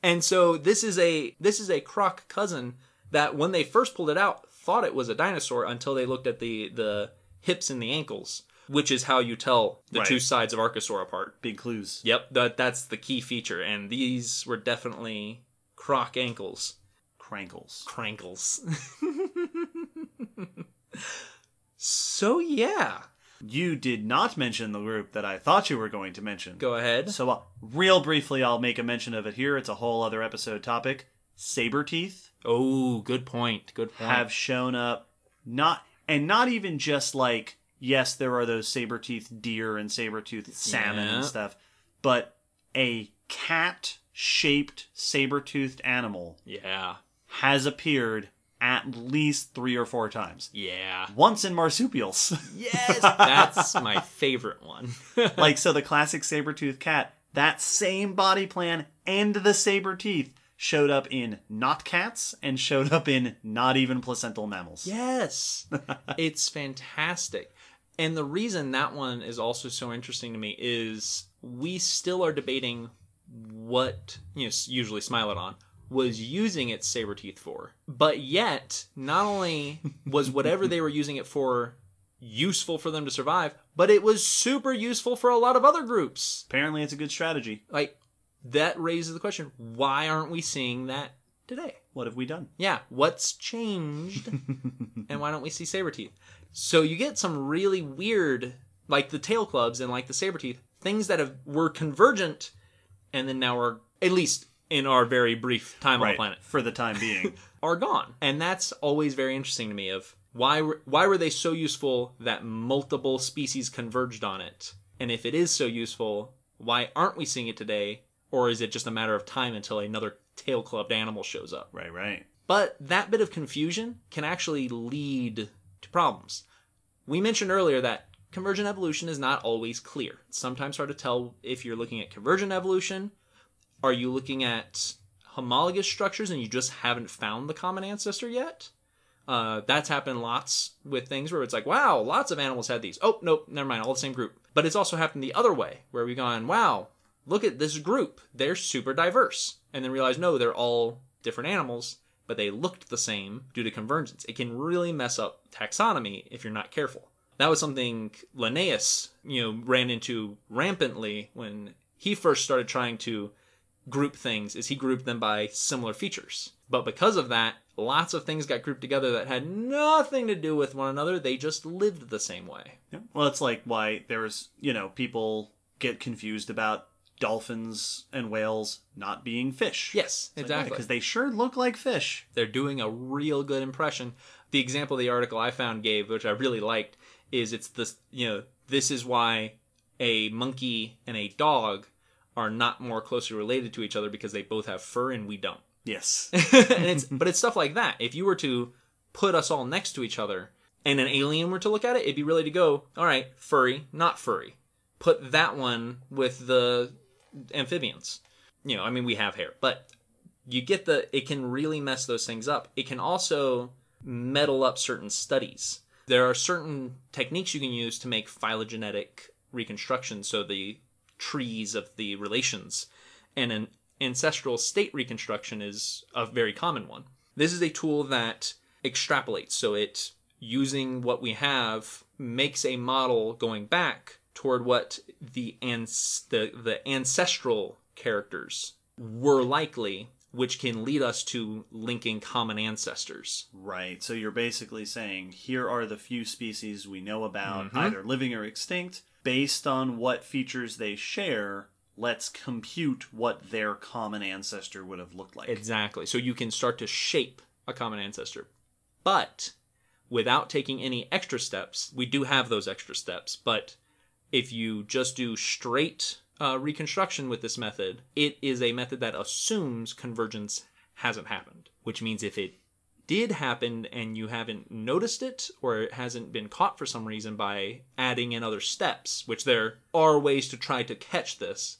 And so this is a this is a croc cousin that when they first pulled it out thought it was a dinosaur until they looked at the the hips and the ankles, which is how you tell the Right. two sides of Archosaur apart. Big clues. Yep, that that's the key feature, and these were definitely croc ankles, Crankles. crankles. so yeah, You did not mention the group that I thought you were going to mention. go ahead. So, uh, real briefly, I'll make a mention of it here. It's a whole other episode topic. Saber teeth Oh, good point. Good point. have shown up, not and not even just like yes, there are those saber toothed deer and saber toothed salmon Yeah. and stuff, but a cat shaped saber toothed animal yeah, has appeared at least three or four times. yeah. Once in marsupials. Yes, that's my favorite one. like so the classic saber-toothed cat that same body plan and the saber teeth showed up in not cats and showed up in not even placental mammals Yes. it's fantastic. And the reason that one is also so interesting to me is we still are debating what, you know, usually Smilodon was using its saber teeth for. But yet, not only was whatever they were using it for useful for them to survive, but it was super useful for a lot of other groups. apparently it's a good strategy Like, that raises the question why aren't we seeing that today? what have we done Yeah, what's changed? and why don't we see saber teeth? So you get some really weird, like the tail clubs and like the saber teeth, things that have were convergent and then now are at least in our very brief time on the planet For the time being. are gone. And that's always very interesting to me of why were- why were they so useful that multiple species converged on it? And if it is so useful, why aren't we seeing it today? Or is it just a matter of time until another tail clubbed animal shows up? right, right. But that bit of confusion can actually lead problems. We mentioned earlier that convergent evolution is not always clear. It's sometimes hard to tell if you're looking at convergent evolution. Are you looking at homologous structures and you just haven't found the common ancestor yet? Uh, that's happened lots with things where it's like, wow, lots of animals had these. Oh, nope, never mind, all the same group. But it's also happened the other way, where we've gone, wow, look at this group. They're super diverse. And then realize, no, they're all different animals, but they looked the same due to convergence. It can really mess up taxonomy if you're not careful. That was something Linnaeus, you know, ran into rampantly when he first started trying to group things is he grouped them by similar features. But because of that, lots of things got grouped together that had nothing to do with one another. They just lived the same way. Yeah. Well, it's like why there's, you know, people get confused about dolphins and whales not being fish. Yes, exactly. Because they sure look like fish. They're doing a real good impression. The example the article I found gave, which I really liked, is it's this, you know, this is why a monkey and a dog are not more closely related to each other because they both have fur and we don't. Yes. and it's but it's stuff like that. If you were to put us all next to each other and an alien were to look at it, it'd be really to go, all right, furry, not furry. Put that one with the amphibians. You know, I mean we have hair, but you get the it can really mess those things up. It can also meddle up certain studies. There are certain techniques you can use to make phylogenetic reconstruction, so the trees of the relations, and an ancestral state reconstruction is a very common one. This is a tool that extrapolates, so it using what we have makes a model going back toward what the ans- the, the ancestral characters were likely, which can lead us to linking common ancestors. right. So you're basically saying here are the few species we know about, mm-hmm. either living or extinct. Based on what features they share, let's compute what their common ancestor would have looked like. Exactly. So you can start to shape a common ancestor. But without taking any extra steps, we do have those extra steps, but if you just do straight uh, reconstruction with this method, it is a method that assumes convergence hasn't happened, which means if it did happen and you haven't noticed it or it hasn't been caught for some reason by adding in other steps, which there are ways to try to catch this,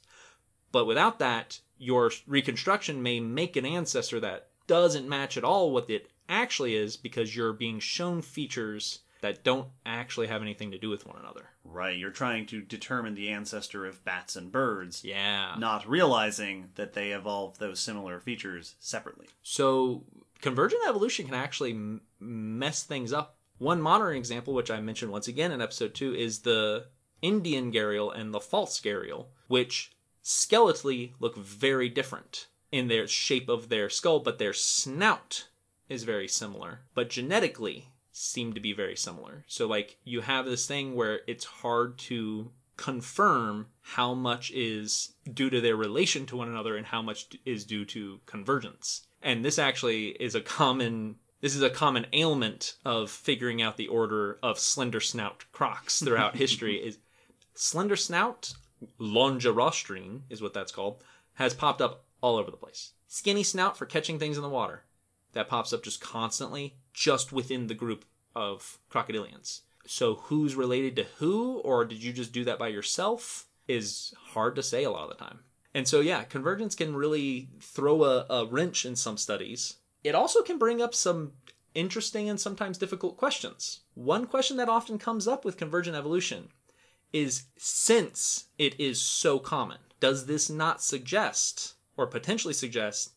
but without that, your reconstruction may make an ancestor that doesn't match at all what it actually is because you're being shown features that don't actually have anything to do with one another. Right. You're trying to determine the ancestor of bats and birds, Yeah. not realizing that they evolved those similar features separately. So convergent evolution can actually m- mess things up. One modern example, which I mentioned once again in episode two, is the Indian gharial and the false gharial, which skeletally look very different in their shape of their skull, but their snout is very similar. But genetically seem to be very similar. So like you have this thing where it's hard to confirm how much is due to their relation to one another and how much is due to convergence. And this actually is a common this is a common ailment of figuring out the order of slender snout crocs throughout history is slender snout longirostrine is what that's called has popped up all over the place. Skinny snout for catching things in the water that pops up just constantly just within the group of crocodilians. So who's related to who or did you just do that by yourself is hard to say a lot of the time. And so yeah, convergence can really throw a, a wrench in some studies. It also can bring up some interesting and sometimes difficult questions. One question that often comes up with convergent evolution is since it is so common, does this not suggest or potentially suggest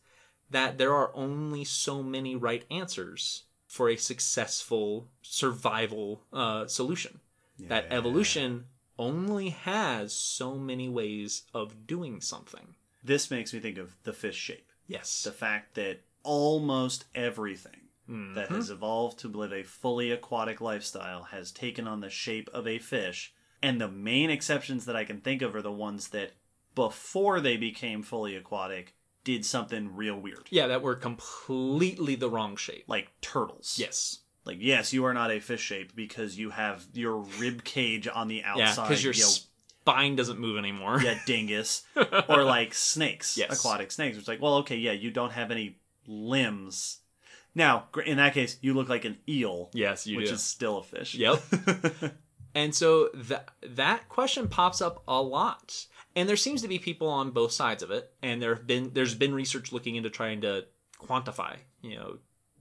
that there are only so many right answers for a successful survival uh, solution? That evolution only has so many ways of doing something. This makes me think of the fish shape. Yes. The fact that almost everything Mm-hmm. that has evolved to live a fully aquatic lifestyle has taken on the shape of a fish And the main exceptions that I can think of are the ones that before they became fully aquatic did something real weird. Yeah, that were completely the wrong shape. Like turtles. Yes. Like yes, you are not a fish shape because you have your rib cage on the outside. Yeah, because your you know, spine doesn't move anymore. yeah, dingus. or like snakes, Yes. aquatic snakes. It's like, well, okay, yeah, you don't have any limbs. Now, in that case, you look like an eel, Yes, you which do. is still a fish. Yep. and so that that question pops up a lot. And there seems to be people on both sides of it. And there have been there's been research looking into trying to quantify, you know,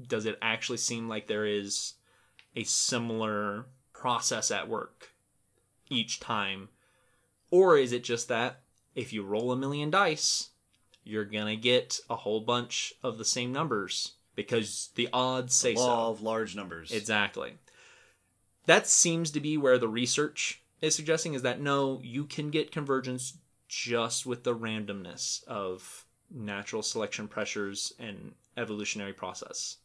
does it actually seem like there is a similar process at work each time? Or is it just that if you roll a million dice, you're gonna get a whole bunch of the same numbers because the odds say so. Law of large numbers. Exactly. That seems to be where the research is suggesting is that no, you can get convergence just with the randomness of natural selection pressures and evolutionary process.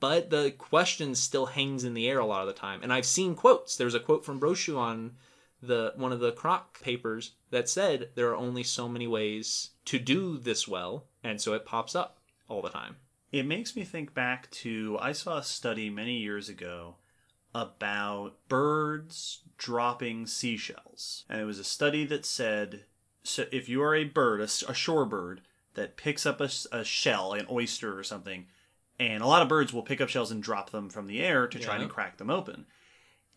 But the question still hangs in the air a lot of the time. And I've seen quotes. There's a quote from Brochu on the one of the Croc papers that said there are only so many ways to do this well, and so it pops up all the time. It makes me think back to I saw a study many years ago about birds dropping seashells. And it was a study that said so if you are a bird, a, shore bird that picks up a shell, an oyster or something, and a lot of birds will pick up shells and drop them from the air to try Yeah. and crack them open.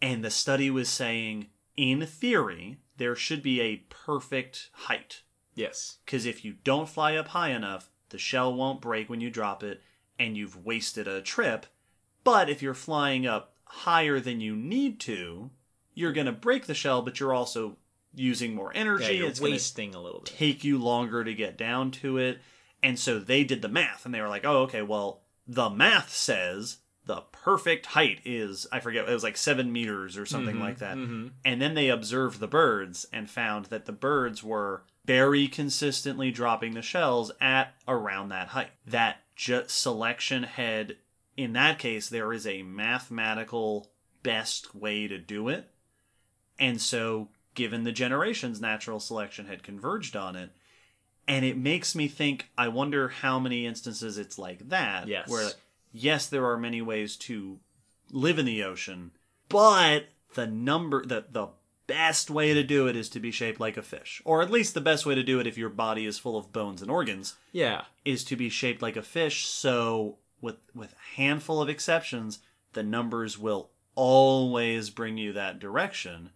And the study was saying, in theory, there should be a perfect height Yes. because if you don't fly up high enough, the shell won't break when you drop it, and you've wasted a trip. But if you're flying up higher than you need to, you're going to break the shell, but you're also using more Yeah, energy. you're it's wasting a little bit. take you longer to get down to it. And so they did the math, and they were like, oh, okay, well, the math says the perfect height is, I forget, it was like seven meters or something mm-hmm, like that. Mm-hmm. And then they observed the birds and found that the birds were very consistently dropping the shells at around that height. That just selection had, in that case, there is a mathematical best way to do it. And so, given the generations, natural selection had converged on it. And it makes me think, I wonder how many instances it's like that. Yes. Where, yes, there are many ways to live in the ocean, but the number, the, the best way to do it is to be shaped like a fish. Or at least the best way to do it if your body is full of bones and organs Yeah. is to be shaped like a fish. So, with with a handful of exceptions, the numbers will always bring you that direction,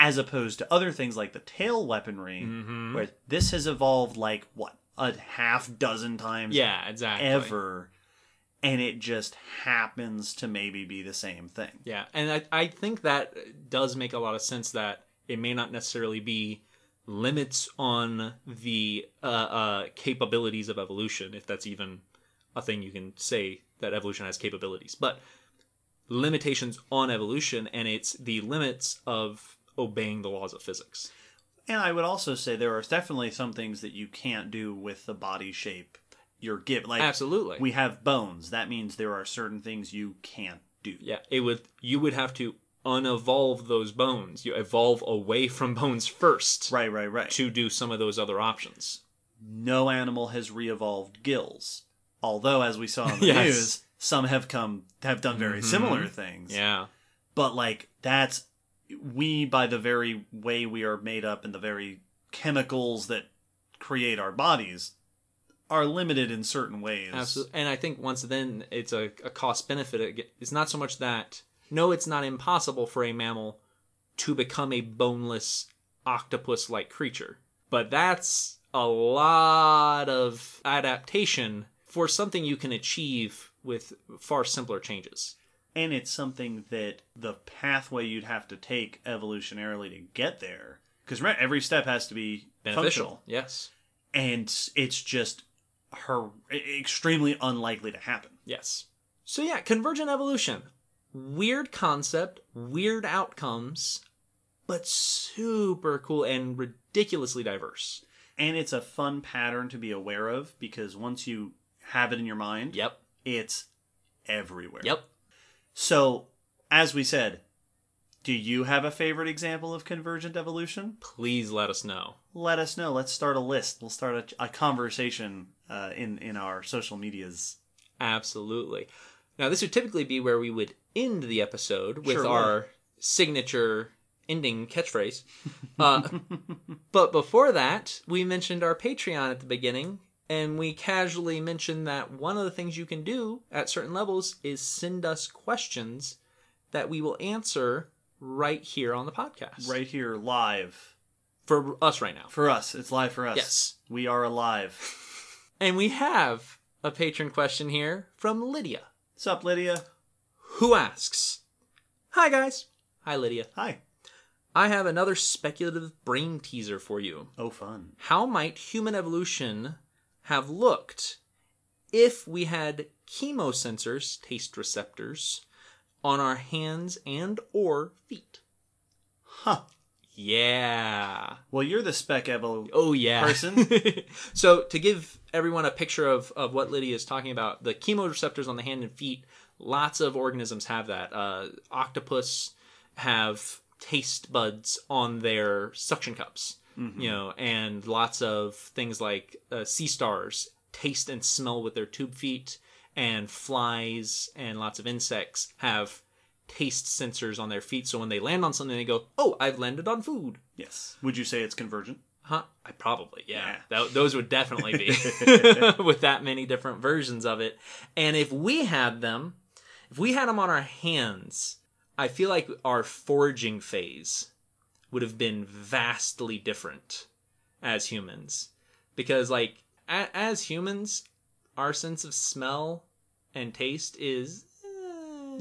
as opposed to other things like the tail weaponry, Mm-hmm. where this has evolved like what a half dozen times Yeah, exactly. ever, and it just happens to maybe be the same thing. Yeah, and I, I think that does make a lot of sense that it may not necessarily be limits on the uh, uh, capabilities of evolution, if that's even a thing you can say that evolution has capabilities, but limitations on evolution, and it's the limits of obeying the laws of physics. And I would also say there are definitely some things that you can't do with the body shape you're given. Like Absolutely. we have bones. That means there are certain things you can't do. Yeah, it would. You would have to unevolve those bones. You evolve away from bones first Right, right, right. to do some of those other options. No animal has re-evolved gills. Although, as we saw in the Yes. Mm-hmm. news, some have come have done very similar things. Yeah. But like that's we by the very way we are made up and the very chemicals that create our bodies are limited in certain ways. Absolutely. And I think once then it's a, a cost benefit. It's not so much that, no, it's not impossible for a mammal to become a boneless octopus like creature. But that's a lot of adaptation for something you can achieve with far simpler changes. And it's something that the pathway you'd have to take evolutionarily to get there because every step has to be Beneficial. functional Yes. and it's just her extremely unlikely to happen Yes. So yeah, convergent evolution. Weird concept, weird outcomes, but super cool and ridiculously diverse. and it's a fun pattern to be aware of because once you have it in your mind Yep. it's everywhere Yep. So as we said Do you have a favorite example of convergent evolution? Please let us know. Let us know. Let's start a list. We'll start a, a conversation uh, in in our social medias. Absolutely. Now, this would typically be where we would end the episode with Sure our signature ending catchphrase. Uh, but before that, we mentioned our Patreon at the beginning, and we casually mentioned that one of the things you can do at certain levels is send us questions that we will answer right here on the podcast. Right here, live For us right now. for us. It's live for us. Yes. we are alive. And we have a patron question here from Lydia, What's up, Lydia? who asks Hi, guys. Hi, Lydia. Hi. I have another speculative brain teaser for you. Oh, fun. How might human evolution have looked if we had chemosensors, taste receptors, on our hands and or feet? Huh. Yeah. Well, you're the spec evo. Oh yeah. Person? so to give everyone a picture of, of what Lydia is talking about, the chemoreceptors on the hand and feet, lots of organisms have that. Uh, octopus have taste buds on their suction cups, you know, and lots of things like uh, sea stars taste and smell with their tube feet, and flies and lots of insects have taste sensors on their feet. So when they land on something, they go, "Oh, I've landed on food." Yes. Would you say it's convergent? Huh? I probably, yeah. Yeah. Tho- those would definitely be with that many different versions of it. And if we had them, if we had them on our hands, I feel like our foraging phase would have been vastly different as humans. Because, like, a- as humans, our sense of smell and taste is.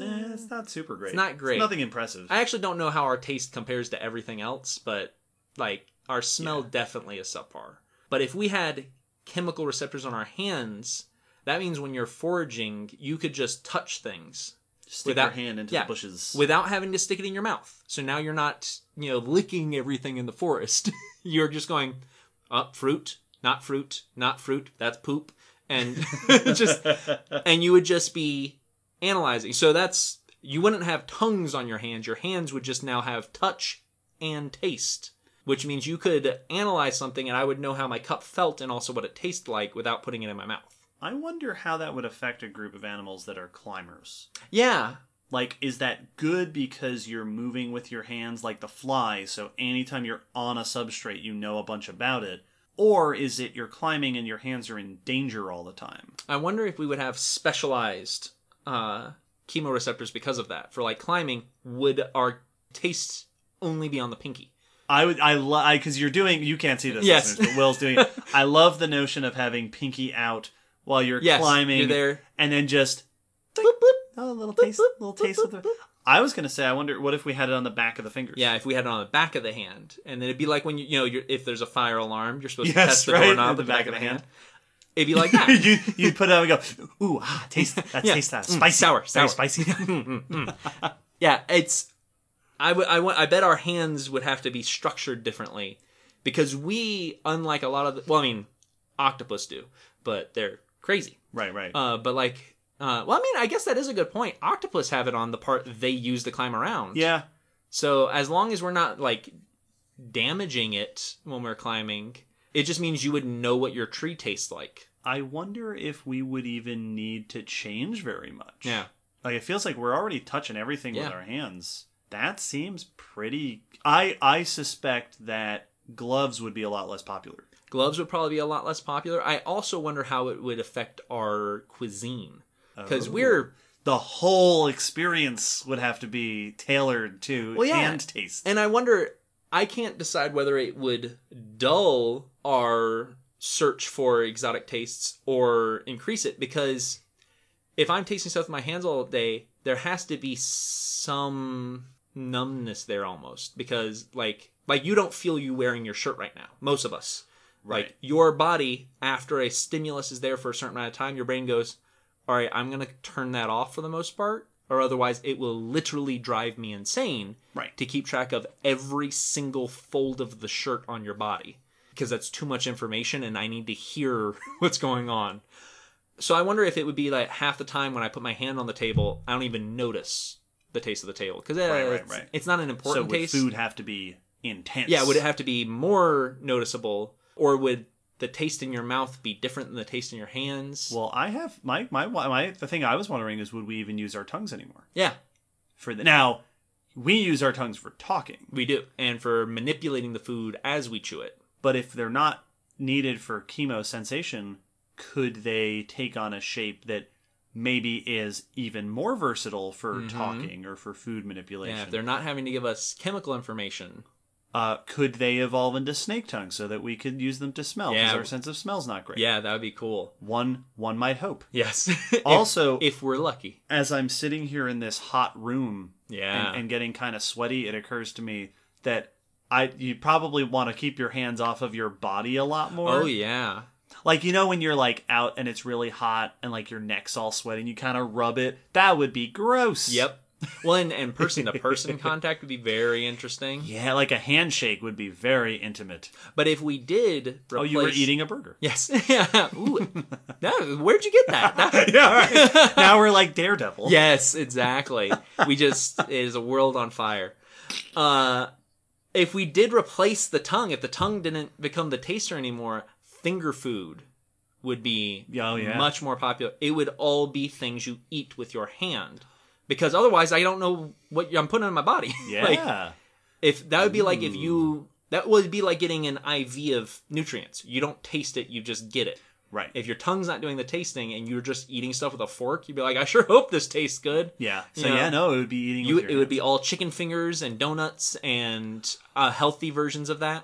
eh, it's not super great. not great. nothing impressive. I actually don't know how our taste compares to everything else, but like our smell definitely is subpar. But if we had chemical receptors on our hands, that means when you're foraging, you could just touch things Stick without- your hand into yeah, the bushes. without having to stick it in your mouth. So now you're not, you know, licking everything in the forest. you're just going, up fruit, not fruit, not fruit, that's poop. And just and you would just be analyzing. So that's you wouldn't have tongues on your hands. Your hands would just now have touch and taste, which means you could analyze something and I would know how my cup felt and also what it tasted like without putting it in my mouth. I wonder how that would affect a group of animals that are climbers. Yeah. Like, is that good because you're moving with your hands like the fly, so anytime you're on a substrate, you know a bunch about it? Or is it you're climbing and your hands are in danger all the time? I wonder if we would have specialized uh chemoreceptors because of that. For like climbing, would our tastes only be on the pinky? I would, I love, because you're doing, you can't see this, Yes. but Will's doing it. I love the notion of having pinky out while you're Yes, climbing you're there. and then just, Boop, boop. Oh, a little taste, little taste of the. I was gonna say, I wonder, what if we had it on the back of the fingers? Yeah, if we had it on the back of the hand, and then it'd be like when you you know you're, if there's a fire alarm, you're supposed to Yes, test the right, doorknob at with the back of the hand. It'd be like that. you you put it on and go, ooh, ah, taste that Yeah. taste that Mm, spicy, sour, very sour. spicy. yeah, it's. I would. I want. I bet our hands would have to be structured differently, because we, unlike a lot of the, well, I mean, octopus do, but they're crazy. right, right. Uh, but like, uh, well, I mean, I guess that is a good point. Octopus have it on the part they use to climb around. yeah, So as long as we're not like damaging it when we're climbing, it just means you would know what your tree tastes like. I wonder if we would even need to change very much. Yeah. like it feels like we're already touching everything with our hands. That seems pretty. I I suspect that gloves would be a lot less popular. Gloves would probably be a lot less popular. I also wonder how it would affect our cuisine because Oh. we're The whole experience would have to be tailored to Well, yeah. hand taste. and I wonder. I can't decide whether it would dull our search for exotic tastes or increase it because if I'm tasting stuff with my hands all day, there has to be some numbness there almost because like like you don't feel you wearing your shirt right now. Most of us. Right. Like your body after a stimulus is there for a certain amount of time, your brain goes, "All right, I'm going to turn that off for the most part." Or otherwise, it will literally drive me insane Right. to keep track of every single fold of the shirt on your body because that's too much information and I need to hear what's going on. So I wonder if it would be like half the time when I put my hand on the table, I don't even notice the taste of the table because eh, right, it's, right. it's not an So important would taste. food have to be intense? Yeah, would it have to be more noticeable, or would the taste in your mouth be different than the taste in your hands? Well, I have my my my the thing I was wondering is would we even use our tongues anymore yeah, for the now? We use our tongues for talking, we do, and for manipulating the food as we chew it. but if they're not needed for chemo sensation, could they take on a shape that maybe is even more versatile for talking or for food manipulation? Mm-hmm. Yeah, if they're not having to give us chemical information. Uh, could they evolve into snake tongues so that we could use them to smell? Because Yeah. our sense of smell's not great. Yeah, that would be cool. One one might hope. Yes. If- Also, if we're lucky. as I'm sitting here in this hot room Yeah. and, and getting kind of sweaty, it occurs to me that I you probably want to keep your hands off of your body a lot more. oh yeah. Like you know when you're like out and it's really hot and like your neck's all sweaty and you kind of rub it. That would be gross. Yep. Well, and, and person to person contact would be very interesting. Yeah, like a handshake would be very intimate. But if we did replace... Oh, you were eating a burger. Yes. yeah. Ooh. No, where'd you get that? That- yeah, right. now we're like Daredevil. Yes, exactly. we just it is a world on fire. Uh if we did replace the tongue, if the tongue didn't become the taster anymore, finger food would be Oh, yeah. much more popular. It would all be things you eat with your hand. Because otherwise I don't know what I'm putting in my body. Yeah. like if that would be like if you that would be like getting an IV of nutrients. You don't taste it, you just get it. right. If your tongue's not doing the tasting and you're just eating stuff with a fork, you'd be like, I sure hope this tastes good. yeah. So you know, yeah, no, it would be eating. You, it would be all chicken fingers and donuts and uh, healthy versions of that.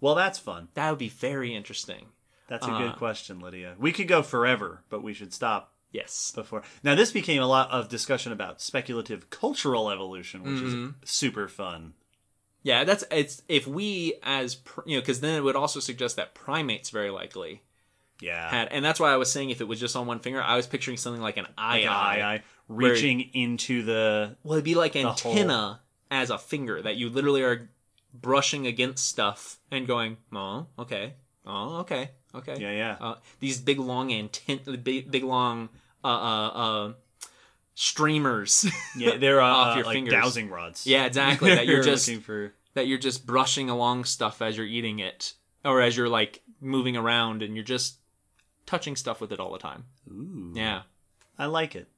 Well, that's fun. That would be very interesting. That's a Uh. good question, Lydia. We could go forever, but we should stop Yes. before. Now, this became a lot of discussion about speculative cultural evolution, which Mm-hmm. is super fun. Yeah, that's it's if we as you know because then it would also suggest that primates very likely Yeah. had and that's why I was saying if it was just on one finger, I was picturing something like an eye Like eye. aye-aye reaching into the. Well, it'd be like antenna as a finger that you literally are brushing against stuff and going, oh, okay, oh, okay, okay. Yeah, yeah. Uh, these big long antenna, big, big long uh, uh, uh, streamers. Yeah, they're uh, off your like fingers. dowsing rods. yeah, exactly. That you're just for. that you're just brushing along stuff as you're eating it, or as you're like moving around, and you're just touching stuff with it all the time. Ooh, Yeah, I like it.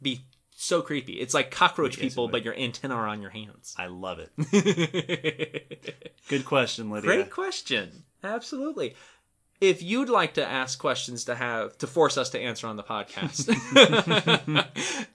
be so creepy. It's like cockroach people, but your antennae are on your hands. I love it. Good question, Lydia. Great question. Absolutely. If you'd like to ask questions to have to force us to answer on the podcast,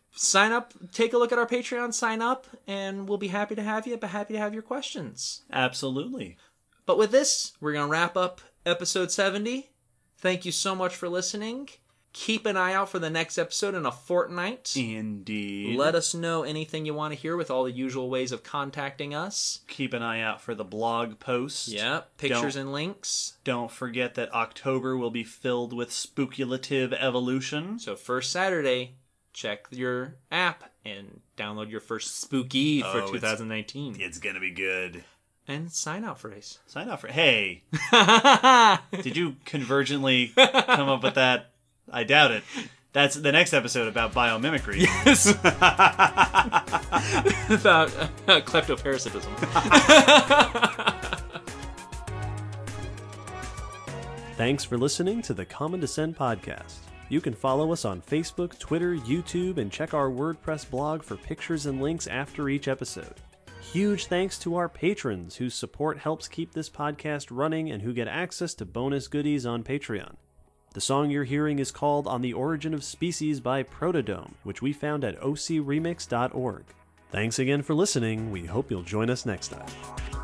sign up, take a look at our Patreon, sign up, and we'll be happy to have you, but happy to have your questions. Absolutely. But with this, we're going to wrap up episode 70. Thank you so much for listening. Keep an eye out for the next episode in a fortnight. Indeed. Let us know anything you want to hear with all the usual ways of contacting us. Keep an eye out for the blog post. Yeah, pictures Don't- and links. Don't forget that October will be filled with speculative evolution. So first Saturday, check your app and download your first spooky Oh, for 2019 It's gonna be good. and sign out phrase. Sign up for. Hey, did you convergently come up with that? I doubt it. That's the next episode about biomimicry. yes. About uh, kleptoparasitism. Thanks for listening to the Common Descent podcast. You can follow us on Facebook, Twitter, YouTube, and check our WordPress blog for pictures and links after each episode. Huge thanks to our patrons whose support helps keep this podcast running and who get access to bonus goodies on Patreon. The song you're hearing is called On the Origin of Species by Protodome, which we found at ocremix.org. Thanks again for listening. We hope you'll join us next time.